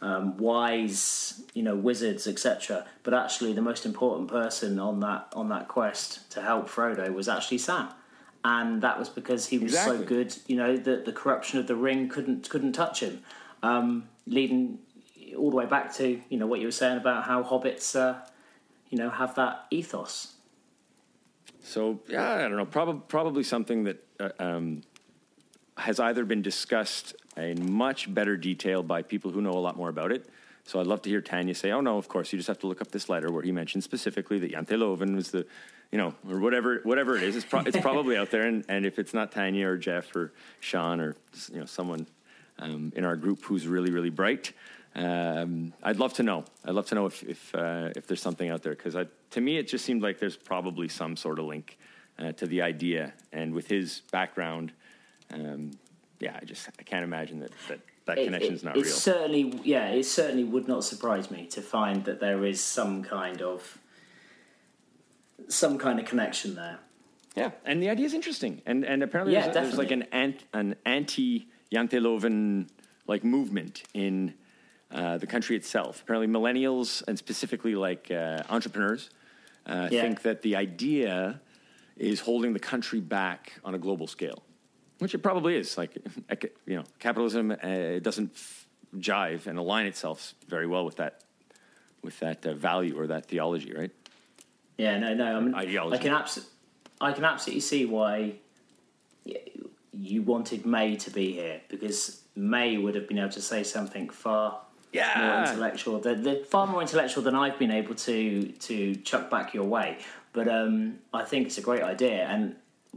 um, wise, you know, wizards, etc. But actually, the most important person on that on that quest to help Frodo was actually Sam, and that was because he was so good. You know, that the corruption of the ring couldn't couldn't touch him, um, leading all the way back to you know what you were saying about how hobbits, uh, you know, have that ethos. So yeah, I don't know. Probably probably something that uh, um, has either been discussed in much better detail by people who know a lot more about it. So I'd love to hear Tanya say, "Oh no, of course, you just have to look up this letter where he mentioned specifically that Jante Loven was the, you know, or whatever whatever it is. It's, pro- it's probably out there, and, and if it's not Tanya or Jeff or Sean or you know someone um, in our group who's really really bright." Um, I'd love to know. I'd love to know if if, uh, if there's something out there because to me it just seemed like there's probably some sort of link uh, to the idea. And with his background, um, yeah, I just I can't imagine that that, that It- connection it- is not it real. certainly, yeah, it certainly would not surprise me to find that there is some kind of some kind of connection there. Yeah, and the idea is interesting, and and apparently Yeah, there's, there's like an ant, an anti Janteloven like movement in uh, the country itself. Apparently, millennials and specifically like uh, entrepreneurs uh, Yeah. think that the idea is holding the country back on a global scale, which it probably is. Like, you know, capitalism uh, doesn't f- jive and align itself very well with that with that uh, value or that theology, right? Yeah, no, no. I mean, Ideology. I can abso- I can absolutely see why you wanted May to be here because May would have been able to say something far more intellectual, the, the, far more intellectual than I've been able to to chuck back your way. But um, I think it's a great idea, and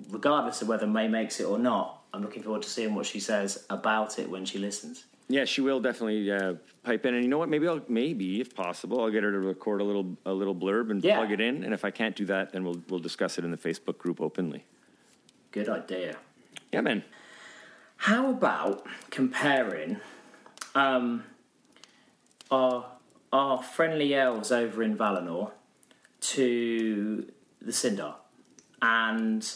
regardless of whether May makes it or not, I'm looking forward to seeing what she says about it when she listens. Yeah, she will definitely uh, pipe in, and you know what? Maybe I'll maybe if possible, I'll get her to record a little a little blurb and Yeah. plug it in. And if I can't do that, then we'll we'll discuss it in the Facebook group openly. Good idea. Yeah, man. How about comparing um, our our friendly elves over in Valinor to the Sindar, and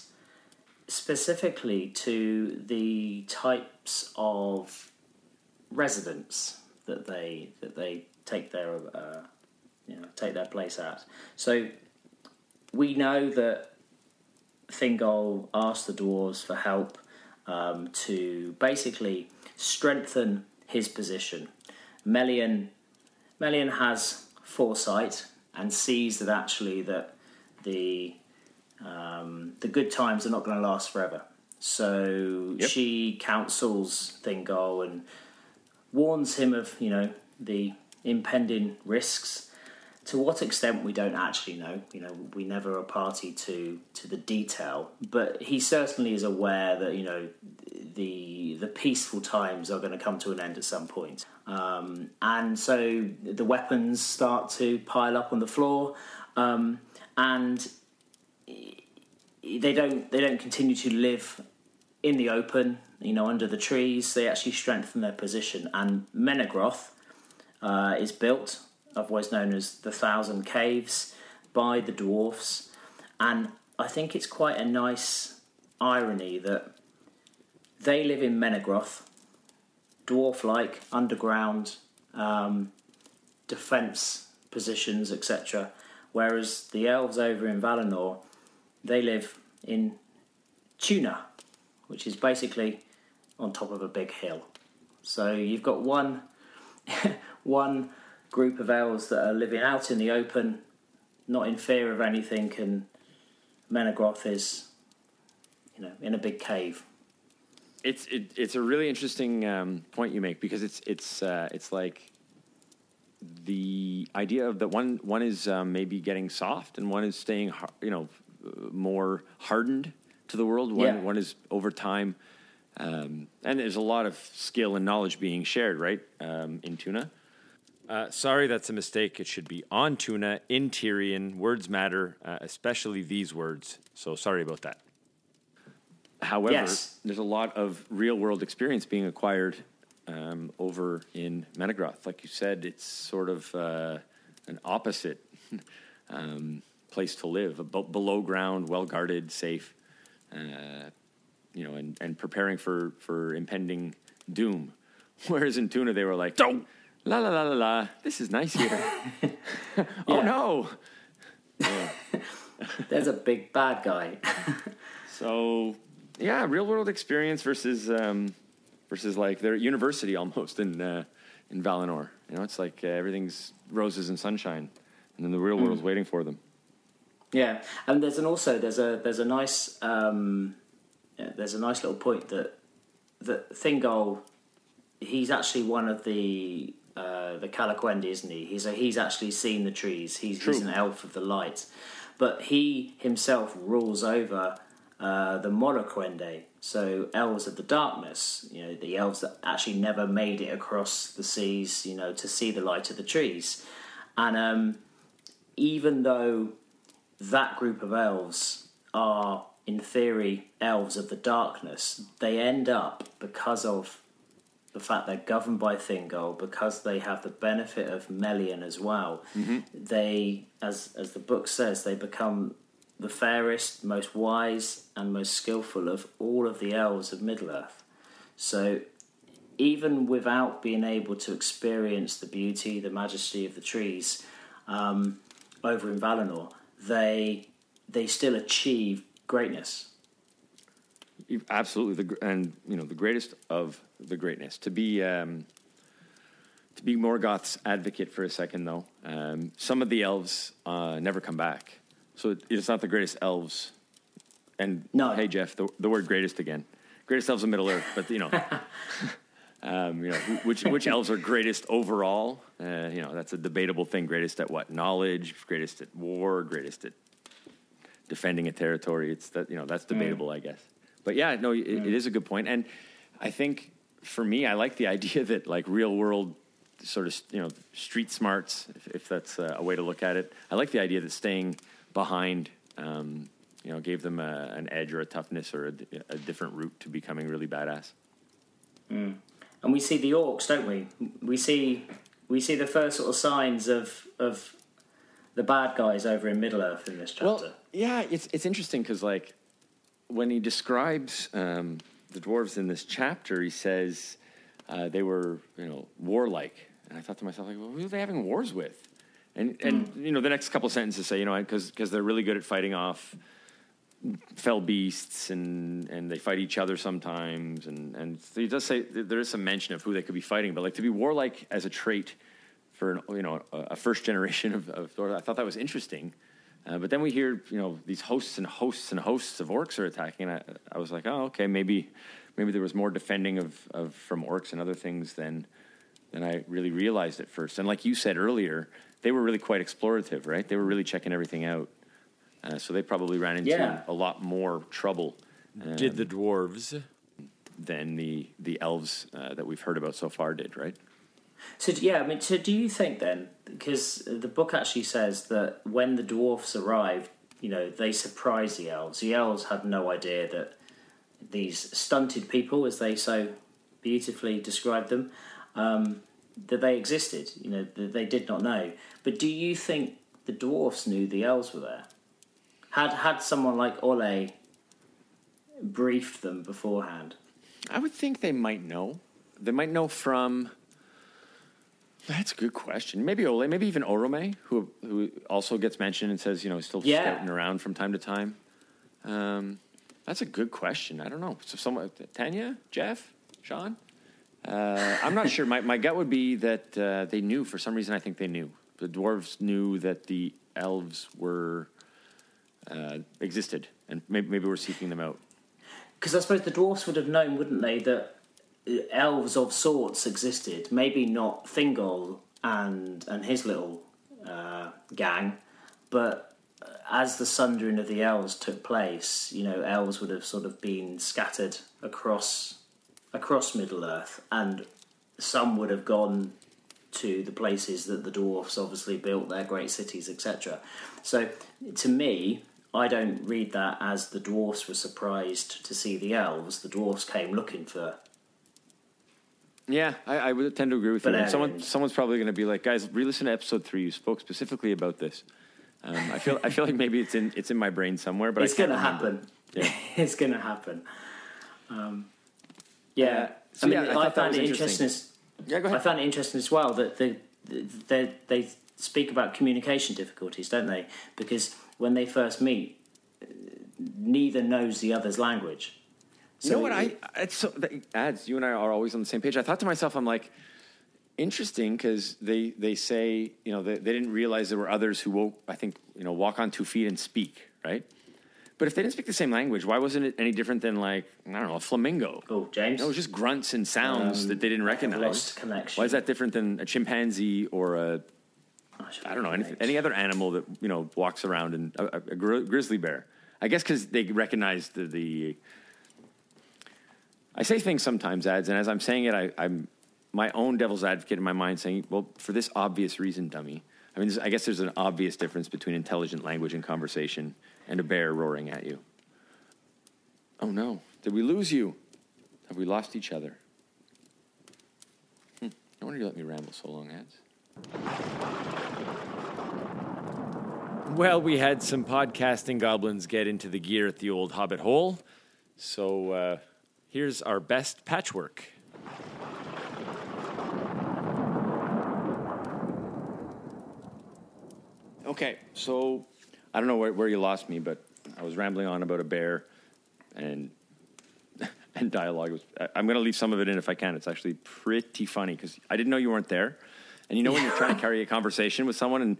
specifically to the types of residents that they that they take their uh, you know take their place at. So we know that Thingol asked the dwarves for help um, to basically strengthen his position. Melian, Melian has foresight and sees that actually that the um, the good times are not going to last forever. So Yep. she counsels Thingol and warns him of you know the impending risks. To what extent we don't actually know. You know, we never are party to to the detail, but he certainly is aware that you know the the peaceful times are going to come to an end at some point. Um, and so the weapons start to pile up on the floor, um, and they don't they don't continue to live in the open, you know, under the trees. They actually strengthen their position. And Menegroth uh, is built, otherwise known as the Thousand Caves, by the dwarfs. And I think it's quite a nice irony that they live in Menegroth, dwarf-like, underground um, defense positions, etc. Whereas the elves over in Valinor, they live in Tuna, which is basically on top of a big hill. So you've got one one group of elves that are living out in the open, not in fear of anything, and Menegroth is, you know, in a big cave. It's it, it's a really interesting um, point you make because it's it's uh, it's like the idea of that one one is um, maybe getting soft and one is staying you know more hardened to the world. One Yeah. one is over time, um, and there's a lot of skill and knowledge being shared right um, in tuna. Uh, sorry, that's a mistake. It should be on tuna, in Tirion. Words matter, uh, especially these words. So sorry about that. However, Yes. there's a lot of real world experience being acquired um, over in Menegroth. Like you said, it's sort of uh, an opposite um, place to live, below ground, well guarded, safe, uh, you know, and, and preparing for, for impending doom. Whereas in Tuna, they were like, don't, la la la la la, this is nice here. oh Yeah. no. There's a big bad guy. So yeah, real world experience versus um, versus like their university almost in uh, in Valinor. You know, it's like uh, everything's roses and sunshine, and then the real world's waiting for them. Yeah, and there's an also there's a there's a nice um, yeah, there's a nice little point that that Thingol he's actually one of the uh, the Calaquendi, isn't he? He's a, he's actually seen the trees. He's, he's an elf of the light, but he himself rules over uh, the Moriquendi, so elves of the darkness. You know, the elves that actually never made it across the seas. You know, to see the light of the trees, and um, even though that group of elves are, in theory, elves of the darkness, they end up because of the fact they're governed by Thingol, because they have the benefit of Melian as well. They, as as the book says, they become the fairest, most wise, and most skillful of all of the elves of Middle Earth. So even without being able to experience the beauty, the majesty of the trees um, over in Valinor, they they still achieve greatness. Absolutely, the, and you know the greatest of the greatness. To be um, to be Morgoth's advocate for a second, though, um, some of the elves uh, never come back, so it, it's not the greatest elves. And No. hey, Jeff, the, the word "greatest" again. Greatest elves of Middle Earth, but you know, um, you know which which elves are greatest overall. Uh, you know, that's a debatable thing. Greatest at what? Knowledge. Greatest at war. Greatest at defending a territory. It's that you know that's debatable, I guess. But yeah, no, it, it is a good point. and I think for me, I like the idea that like real world sort of you know street smarts, if, if that's a way to look at it. I like the idea that staying behind. Um, you know, gave them a, an edge or a toughness or a, a different route to becoming really badass. And we see the orcs, don't we? We see we see the first sort of signs of of the bad guys over in Middle Earth in this chapter. Well, yeah, it's it's interesting because like when he describes um, the dwarves in this chapter, he says uh, they were you know warlike, and I thought to myself like, well, who are they having wars with? And and you know the next couple sentences say you know because because they're really good at fighting off fell beasts and and they fight each other sometimes. And and he does say there is some mention of who they could be fighting but like to be warlike as a trait for an, you know a, a first generation of, of Thor, I thought that was interesting. Uh, but then we hear you know these hosts and hosts and hosts of orcs are attacking and I, I was like oh okay maybe maybe there was more defending of, of from orcs and other things than than I really realized at first. And like you said earlier they were really quite explorative right? They were really checking everything out uh, so they probably ran into Yeah. a lot more trouble um, Did the dwarves? than the the elves uh, that we've heard about so far did, right? So yeah, I mean, so do you think then? Because the book actually says that when the dwarfs arrived, you know, they surprised the elves. The elves had no idea that these stunted people, as they so beautifully described them, um, that they existed. You know, that they did not know. But do you think the dwarfs knew the elves were there? Had had someone like Aulë briefed them beforehand? I would think they might know. They might know from. That's a good question. Maybe Aulë, maybe even Orome, who who also gets mentioned and says you know he's still Yeah. scouting around from time to time. Um, that's a good question. I don't know. So someone, Tanya, Jeff, Sean. Uh, I'm not sure. My my gut would be that uh, they knew. For some reason, I think they knew. The dwarves knew that the elves were uh, existed, and maybe maybe we're seeking them out. Because I suppose the dwarfs would have known, wouldn't they, that uh, elves of sorts existed. Maybe not Thingol and and his little uh, gang, but uh, as the sundering of the elves took place, you know, elves would have sort of been scattered across across Middle Earth, and some would have gone to the places that the dwarfs obviously built their great cities, etc. So, to me, I don't read that as the dwarfs were surprised to see the elves. The dwarfs came looking for. Yeah, I, I would tend to agree with you. Someone, someone's probably going to be like, "Guys, re-listen to episode three. You spoke specifically about this." Um, I feel, I feel like maybe it's in, it's in my brain somewhere, but it's going to happen. Yeah. it's going to happen. Um, yeah, Uh, so I mean, yeah, I I, found it interesting. interesting. as- Yeah, go ahead. I found it interesting as well that the, they they speak about communication difficulties, don't they? Because when they first meet, neither knows the other's language. you know what? I it's so ads. You and I are always on the same page. I thought to myself, I'm like, interesting because they they say you know they, they didn't realize there were others who woke. I think you know walk on two feet and speak right. But if they didn't speak the same language, why wasn't it any different than like I don't know a flamingo? Oh, James. No, it was just grunts and sounds Um, that they didn't recognize. lost connection. Why is that different than a chimpanzee or a I don't know any, any other animal that you know walks around and a, a, a gri- grizzly bear? I guess because they recognize the, the. I say things sometimes, ads, and as I'm saying it, I, I'm my own devil's advocate in my mind, saying, "Well, for this obvious reason, dummy." I mean, I guess there's an obvious difference between intelligent language and conversation and a bear roaring at you. Oh no! Did we lose you? Have we lost each other? Hmm. No wonder you let me ramble so long, ads. Well, we had some podcasting goblins get into the gear at the old Hobbit Hole. So uh, here's our best patchwork. Okay, so I don't know where, where you lost me, but I was rambling on about a bear and and dialogue. Was, I, I'm going to leave some of it in if I can. It's actually pretty funny because I didn't know you weren't there. And you know when you're trying to carry a conversation with someone and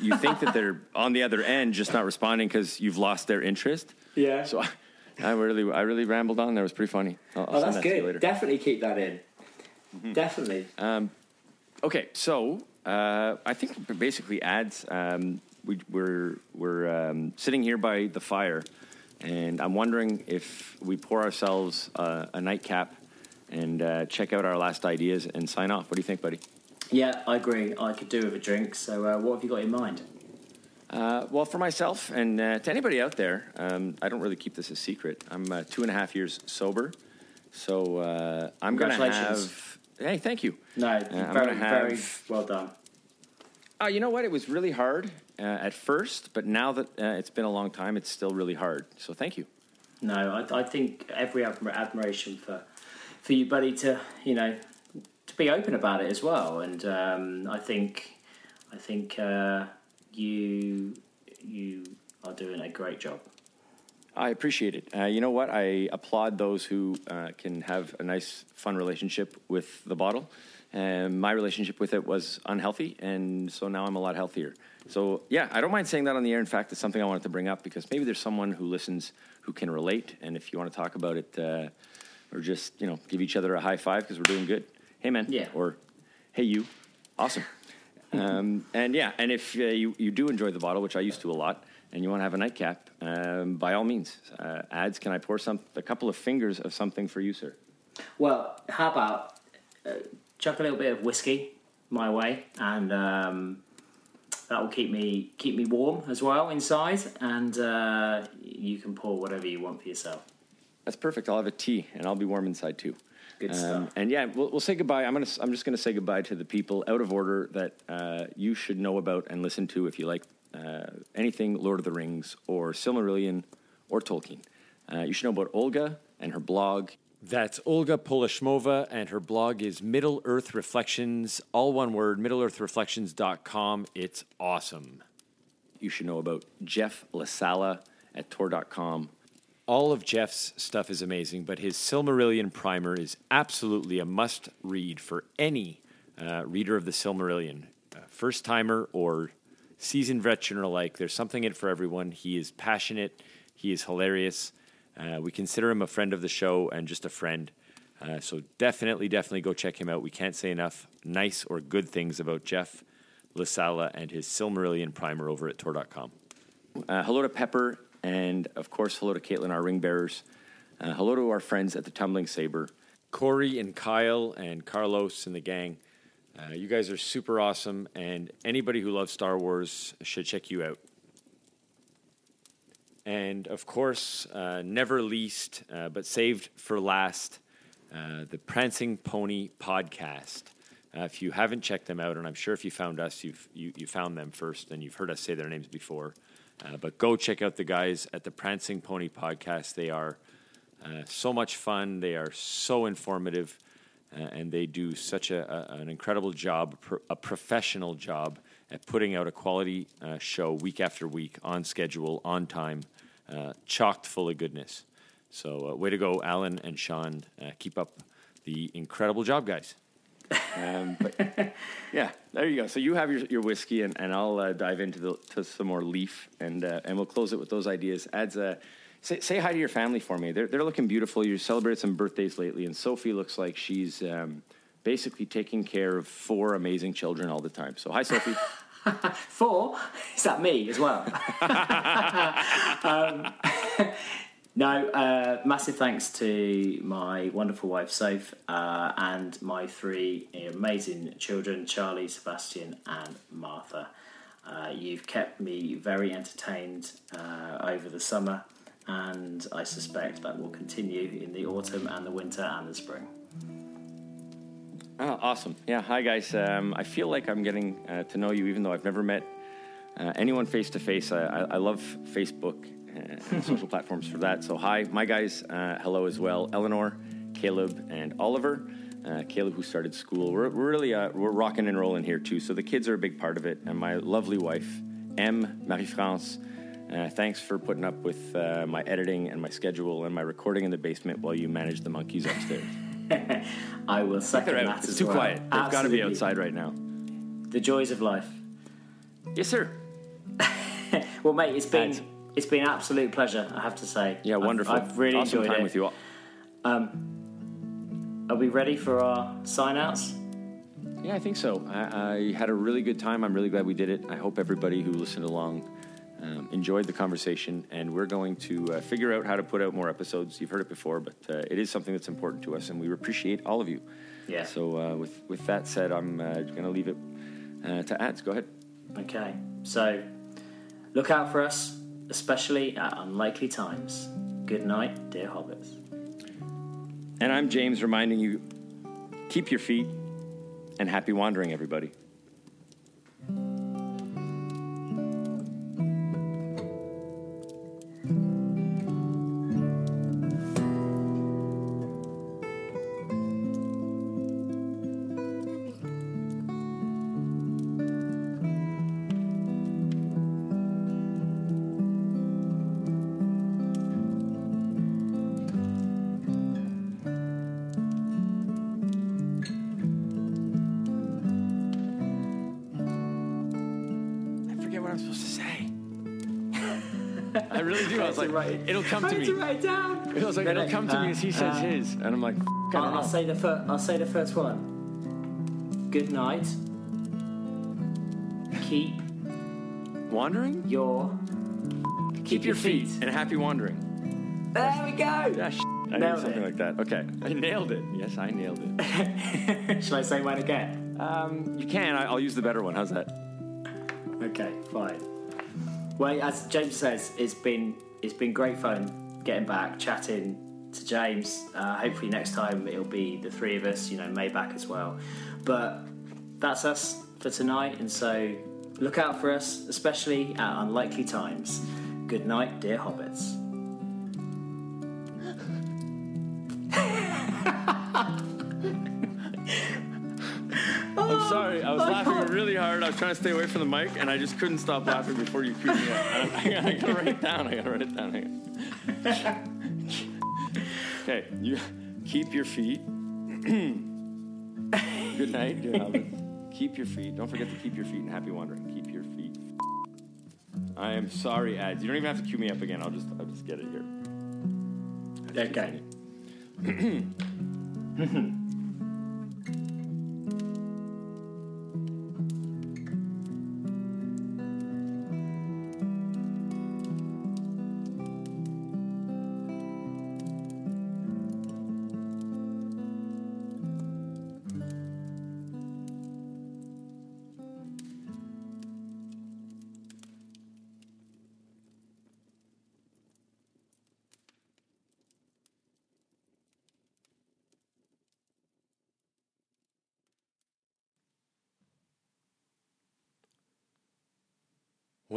you think that they're on the other end, just not responding because you've lost their interest. Yeah. So I, I really, I really rambled on. There it was pretty funny. I'll, I'll oh, that's that good. Definitely keep that in. Definitely. Okay, so uh, I think basically ads. Um, we, we're we're um, sitting here by the fire, and I'm wondering if we pour ourselves uh, a nightcap and uh, check out our last ideas and sign off. What do you think, buddy? Yeah, I agree. I could do with a drink. So, uh, what have you got in mind? Uh, well, for myself and uh, to anybody out there, um, I don't really keep this a secret. I'm uh, two and a half years sober, so uh, I'm going to Congratulations. have. Hey, thank you. No, I'm very, gonna have- very well done. Uh, you know what? It was really hard uh, at first, but now that uh, it's been a long time, it's still really hard. So thank you. No, I, I think every admiration for for you, buddy, to you know to be open about it as well. And um, I think I think uh, you you are doing a great job. I appreciate it. Uh, you know what? I applaud those who uh, can have a nice, fun relationship with the bottle. And my relationship with it was unhealthy, and so now I'm a lot healthier. So yeah, I don't mind saying that on the air. In fact, it's something I wanted to bring up because maybe there's someone who listens who can relate, and if you want to talk about it, uh, or just you know give each other a high five because we're doing good. Hey man, Yeah. or hey you, awesome. um, and yeah, and if uh, you you do enjoy the bottle, which I used to a lot, and you want to have a nightcap, um, by all means, uh, ads. Can I pour some a couple of fingers of something for you, sir? Well, how about uh, chuck a little bit of whiskey my way, and um, that will keep me keep me warm as well inside, and uh, you can pour whatever you want for yourself. That's perfect. I'll have a tea, and I'll be warm inside too. Good stuff. And yeah, we'll, we'll say goodbye. I'm gonna. I'm just gonna say goodbye to the people out of order that uh, you should know about and listen to if you like uh, anything Lord of the Rings or Silmarillion or Tolkien. Uh, you should know about Olga and her blog. That's Olga Polomoshnova, and her blog is Middle Earth Reflections, all one word, middleearthreflections.com. It's awesome. You should know about Jeff LaSala at Tor.com. All of Jeff's stuff is amazing, but his Silmarillion primer is absolutely a must read for any uh, reader of the Silmarillion, uh, first timer or seasoned veteran alike. There's something in it for everyone. He is passionate, he is hilarious. Uh, we consider him a friend of the show and just a friend. Uh, so definitely, definitely go check him out. We can't say enough nice or good things about Jeff LaSala and his Silmarillion primer over at Tor.com. Uh, hello to Pepper, and of course, hello to Caitlin, our ring bearers. Uh, hello to our friends at the Tumbling Saber. Corey and Kyle and Carlos and the gang. Uh, you guys are super awesome, and anybody who loves Star Wars should check you out. And of course, uh, never least, uh, but saved for last, uh, the Prancing Pony podcast. Uh, if you haven't checked them out, and I'm sure if you found us, you've you, you found them first, and you've heard us say their names before. Uh, but go check out the guys at the Prancing Pony podcast. They are uh, so much fun. They are so informative, uh, and they do such a, a, an incredible job, pro- a professional job at putting out a quality uh, show week after week on schedule, on time, uh, chocked full of goodness. So, uh, way to go, Alan and Sean. Keep up the incredible job, guys. Um, but yeah, there you go. So you have your, your whiskey, and, and I'll uh, dive into the, to some more leaf, and uh, and we'll close it with those ideas. Ads uh, say, say hi to your family for me. They're they're looking beautiful. You celebrated some birthdays lately, and Sophie looks like she's um, basically taking care of four amazing children all the time. So hi, Sophie. Four? Is that me as well? um, no, uh, massive thanks to my wonderful wife, Soph, uh, and my three amazing children, Charlie, Sebastian, and Martha. Uh, you've kept me very entertained uh, over the summer, and I suspect that will continue in the autumn and the winter and the spring. Oh, awesome. Yeah. Hi, guys. Um, I feel like I'm getting uh, to know you, even though I've never met uh, anyone face to face. I love Facebook social platforms for that. So, hi, my guys. Uh, hello as well. Eleanor, Caleb, and Oliver. Uh, Caleb, who started school. We're, we're really uh, we're rocking and rolling here too. So the kids are a big part of it, and my lovely wife, M. Marie France. Uh, thanks for putting up with uh, my editing and my schedule and my recording in the basement while you manage the monkeys upstairs. I will second They're that out. as It's too well. quiet. They've got to be outside right now. The joys of life. Yes, sir. Well, mate, it's been Ads. It's been an absolute pleasure. I have to say. Yeah, I've- wonderful. I've, really awesome enjoyed time it. with you all. Are we ready for our sign outs? Yeah, I think so. I, I had a really good time. I'm really glad we did it. I hope everybody who listened along um, enjoyed the conversation. And we're going to uh, figure out how to put out more episodes. You've heard it before, but uh, it is something that's important to us, and we appreciate all of you. Yeah. So, uh, with with that said, I'm uh, going to leave it uh, to ads. Go ahead. Okay, so look out for us, especially at unlikely times. Good night, dear hobbits. And I'm James, reminding you: keep your feet, and happy wandering, everybody. Really do. I was like, it'll come to me. write it down. It was like, No, it'll no, come to me as he says uh, his, and I'm like, I I'll. I'll say the first. I'll say the first one. Good night. Keep wandering. your. Keep your feet and happy wandering. There we go. Yeah, sh- I Nailed something it. like that. Okay, I nailed it. Yes, I nailed it. Shall I say mine again? Um, you can. I, I'll use the better one. How's that? Okay, fine. Well, as James says, it's been it's been great fun getting back, chatting to James. Uh, hopefully next time it'll be the three of us, you know, May back as well. But that's us for tonight, and so look out for us, especially at unlikely times. Good night, dear hobbits. Really hard. I was trying to stay away from the mic, and I just couldn't stop laughing before you queued me up. I, I, I gotta write it down. I gotta write it down. Okay, you keep your feet. Good night, dear hobbits. Keep your feet. Don't forget to keep your feet and happy wandering. Keep your feet. I am sorry, ads. You don't even have to cue me up again. I'll just, I'll just get it here. Okay.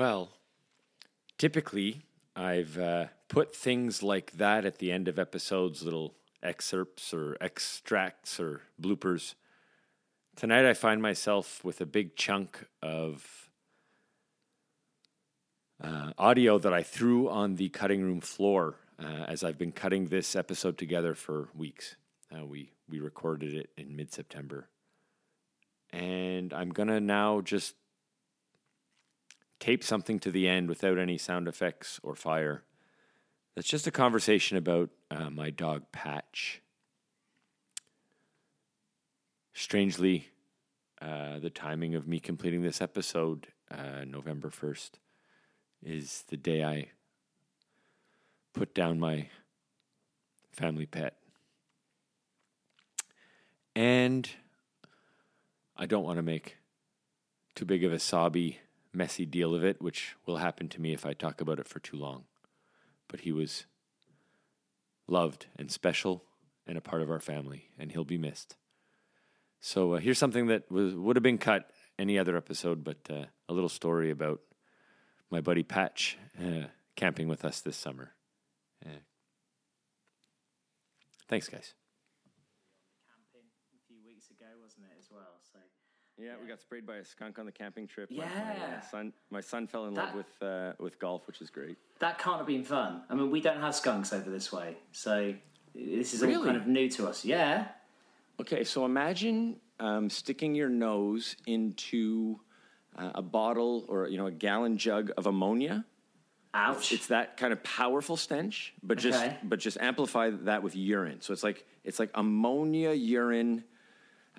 Well, typically I've uh, put things like that at the end of episodes, little excerpts or extracts or bloopers. Tonight I find myself with a big chunk of uh, audio that I threw on the cutting room floor uh, as I've been cutting this episode together for weeks. Uh, we we recorded it in mid September, and I'm gonna now just tape something to the end without any sound effects or fire. That's just a conversation about uh, my dog Patch. Strangely, uh, the timing of me completing this episode, uh, November 1st, is the day I put down my family pet. And I don't want to make too big of a sobby, messy deal of it, which will happen to me if I talk about it for too long. But he was loved and special and a part of our family, and he'll be missed. So uh, here's something that was would have been cut any other episode, but uh, a little story about my buddy Patch uh, camping with us this summer. Uh, thanks, guys. camping a few weeks ago, wasn't it, as well? So Yeah, we got sprayed by a skunk on the camping trip. My- My, Yeah. uh, son, my son fell in That- love with uh, with golf, which is great. That can't have been fun. I mean, we don't have skunks over this way, so this is all kind of new to us. Yeah. Okay, so imagine um, sticking your nose into uh, a bottle or you know a gallon jug of ammonia. Ouch. It's that kind of powerful stench, but just Okay. but just amplify that with urine. So it's like it's like ammonia urine.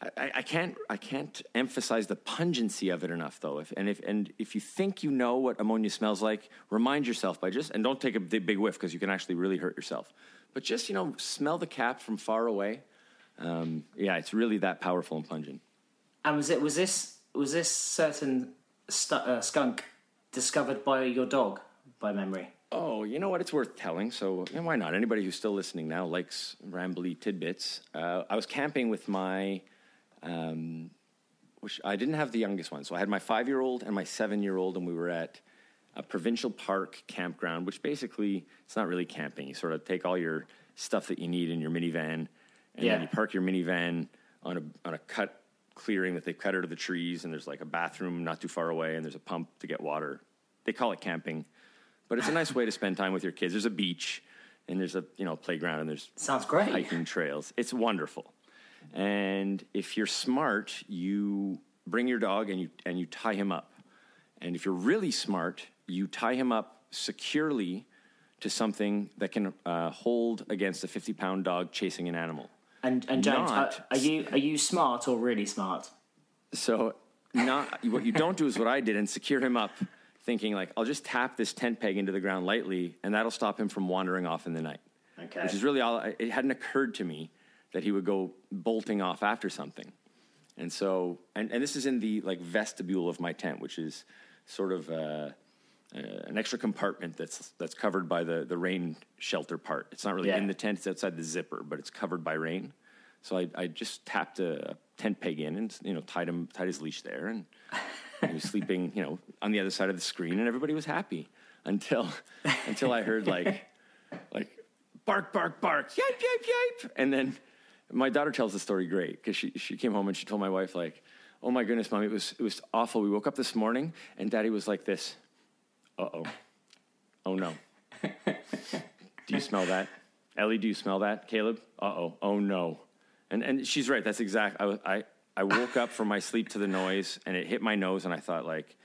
I, I- I can't I can't emphasize the pungency of it enough though. If, and if and if you think you know what ammonia smells like, remind yourself by just and don't take a big, big whiff because you can actually really hurt yourself. But just you know smell the cap from far away. Um, yeah, it's really that powerful and pungent. and was it was this was this certain stu- uh, skunk discovered by your dog by memory? Oh, you know what? It's worth telling. So and why not? Anybody who's still listening now likes rambly tidbits. Uh, I was camping with my, um, which I didn't have the youngest one. So I had my five year old and my seven year old, and we were at a provincial park campground, which basically it's not really camping. You sort of take all your stuff that you need in your minivan, and Yeah. then you park your minivan on a on a cut clearing that they cut out of the trees, and there's like a bathroom not too far away, and there's a pump to get water. They call it camping, but it's a nice way to spend time with your kids. There's a beach, and there's a you know playground, and there's Sounds great. hiking trails. It's wonderful. And if you're smart, you bring your dog and you and you tie him up. And if you're really smart, you tie him up securely to something that can uh, hold against a 50 pound dog chasing an animal. And and James, Not- are, are you are you smart or really smart? So, not what you don't do is what I did and secure him up, thinking like I'll just tap this tent peg into the ground lightly, and that'll stop him from wandering off in the night. Okay. Which is really all. It hadn't occurred to me that he would go bolting off after something, and so and, and this is in the like vestibule of my tent, which is sort of. Uh, uh, an extra compartment that's that's covered by the, the rain shelter part. It's not really Yeah. in the tent; it's outside the zipper, but it's covered by rain. So I, I just tapped a tent peg in and you know tied him tied his leash there, and he was sleeping you know on the other side of the screen, and everybody was happy until until I heard like like bark bark bark yipe yipe yipe, and then my daughter tells the story great because she she came home and she told my wife like. Oh my goodness, mommy! It was it was awful. We woke up this morning and daddy was like this. Uh oh. Oh no. do you smell that? Ellie, do you smell that? Caleb? Uh oh. Oh no. And and she's right. That's exact. I I I woke up from my sleep to the noise and it hit my nose and I thought like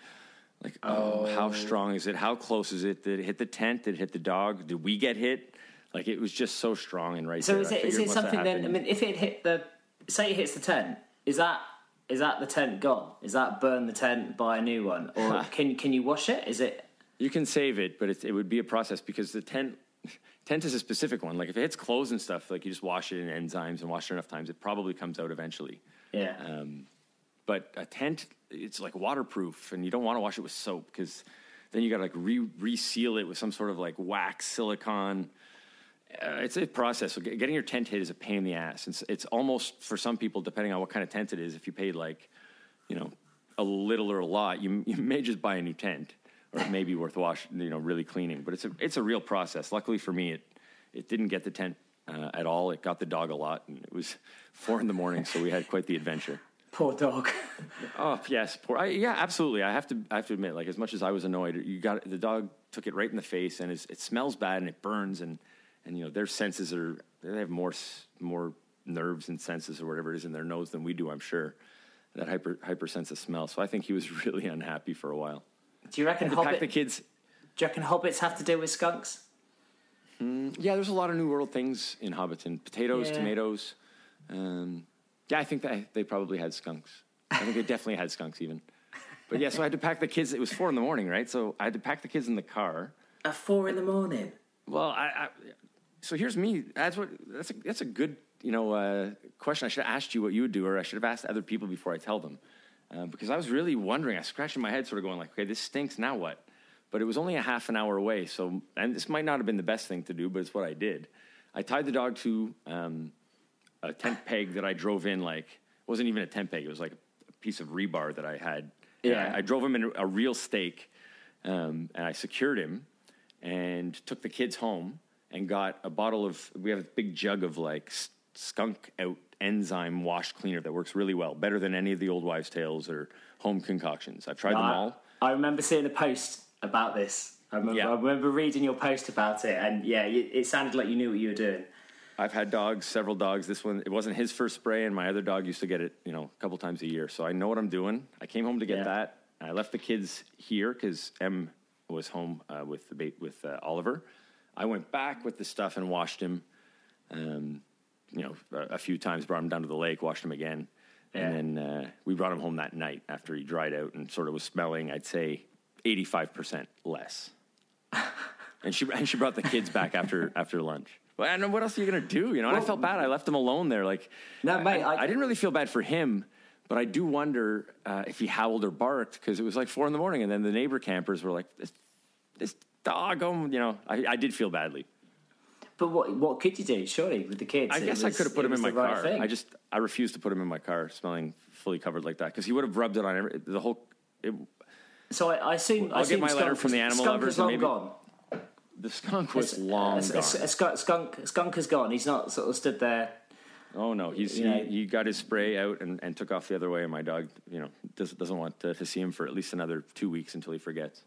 like oh, how strong is it? How close is it? Did it hit the tent? Did it hit the dog? Did we get hit? Like it was just so strong and right So there. is figured it something then? I mean, if it hit the say it hits the tent, is that is that the tent gone? Is that burn the tent, buy a new one, or can can you wash it? Is it You can save it, but it's, it would be a process because the tent tent is a specific one. Like if it hits clothes and stuff, like you just wash it in enzymes and wash it enough times, it probably comes out eventually. yeah? Um, But a tent, it's like waterproof, and you don't want to wash it with soap because then you got to like re reseal it with some sort of like wax silicone. Uh, it's a process. So get- getting your tent hit is a pain in the ass. It's, it's almost for some people, depending on what kind of tent it is. If you paid like, you know, a little or a lot, you you may just buy a new tent, or it may be worth wash, you know, really cleaning. But it's a it's a real process. Luckily for me, it it didn't get the tent uh, at all. It got the dog a lot, and it was four in the morning, so we had quite the adventure. Poor dog. Oh yes, poor. I, yeah, absolutely. I have to. I have to admit, like as much as I was annoyed, you got the dog took it right in the face, and it's, it smells bad and it burns, and and you know their senses are they have more more nerves and senses or whatever it is in their nose than we do. I'm sure that hyper hyper sense of smell. So I think he was really unhappy for a while. Do you reckon hobbit? the kids. Do you reckon hobbits have to deal with skunks? Yeah, there's a lot of New World things in Hobbiton. Potatoes, Yeah. tomatoes. Um, yeah, I think that they probably had skunks. I think they definitely had skunks even. But yeah, so I had to pack the kids. It was four in the morning, right? So I had to pack the kids in the car. At four in the morning. Well, I, I so here's me. That's what that's a that's a good you know uh, question. I should have asked you what you would do, or I should have asked other people before I tell them, uh, because I was really wondering. I was scratching my head, sort of going like, okay, this stinks. Now what? But it was only a half an hour away, so and this might not have been the best thing to do, but it's what I did. I tied the dog to um, a tent peg that I drove in. Like it wasn't even a tent peg; it was like a piece of rebar that I had. Yeah. I, I drove him in a real stake, um, and I secured him and took the kids home and got a bottle of we have a big jug of like skunk out enzyme wash cleaner that works really well, better than any of the old wives' tales or home concoctions. I've tried them all. I remember seeing a post about this. I remember, Yeah. I remember reading your post about it, and yeah, it, sounded like you knew what you were doing. I've had dogs, several dogs. This one, it wasn't his first spray, and my other dog used to get it, you know, a couple times a year. So I know what I'm doing. I came home to get Yeah. that. I left the kids here because Em was home uh, with the ba- with uh, Oliver. I went back with the stuff and washed him. Um, you know, a, a few times. Brought him down to the lake, washed him again, Yeah. and then uh, we brought him home that night after he dried out and sort of was smelling. I'd say eighty five percent less. and she and she brought the kids back after after lunch. Well, I know what else are you gonna do? You know, and I felt bad. I left him alone there. Like, No, mate, I, I- I didn't really feel bad for him, but I do wonder uh, if he howled or barked because it was like four in the morning, and then the neighbor campers were like, "This, this dog," oh, you know. I, I did feel badly. But what what could you do? Surely with the kids, I guess I could have put him in my right car. thing. I just I refused to put him in my car, smelling fully covered like that, because he would have rubbed it on every, the whole. It, so I, I assume I I'll get assume my letter skunk, from the animal skunk lovers is long maybe- gone. the skunk was long gone. a skunk, skunk skunk has gone. He's not sort of stood there. Oh no, he's know- he, he got his spray out and, and took off the other way, and my dog, you know, doesn't doesn't want to, to see him for at least another two weeks until he forgets.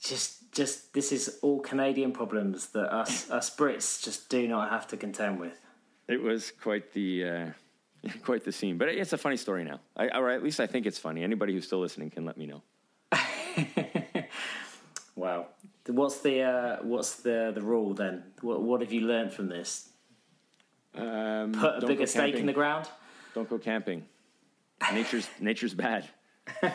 Just just this is all Canadian problems that us us Brits just do not have to contend with. It was quite the uh, quite the scene, but it's a funny story now. I, or at least I think it's funny. Anybody who's still listening can let me know. Wow. What's the uh, what's the the rule then? What what have you learned from this? Um, Put a bigger stake in the ground. Don't go camping. Nature's nature's bad.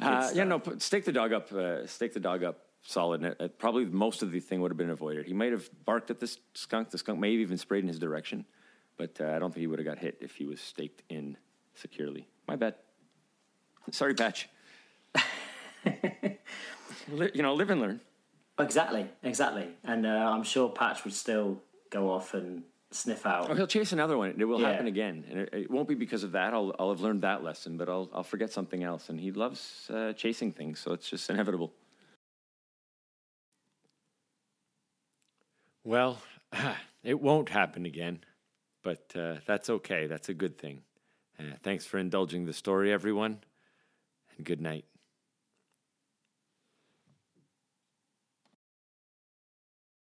Uh, yeah, no. Stake the dog up. Uh, stake the dog up solid. And it, it- probably most of the thing would have been avoided. He might have barked at this skunk. The skunk may have even sprayed in his direction, but uh, I don't think he would have got hit if he was staked in securely. My bad. Sorry, Patch. You know, live and learn. Exactly, exactly. And uh, I'm sure Patch would still go off and sniff out. Oh, he'll chase another one. It will Yeah. happen again, and it, it won't be because of that. I'll, I'll have learned that lesson, but I'll, I'll forget something else. And he loves uh, chasing things, so it's just inevitable. Well, it won't happen again, but uh, that's okay. That's a good thing. Uh, thanks for indulging the story, everyone, and good night.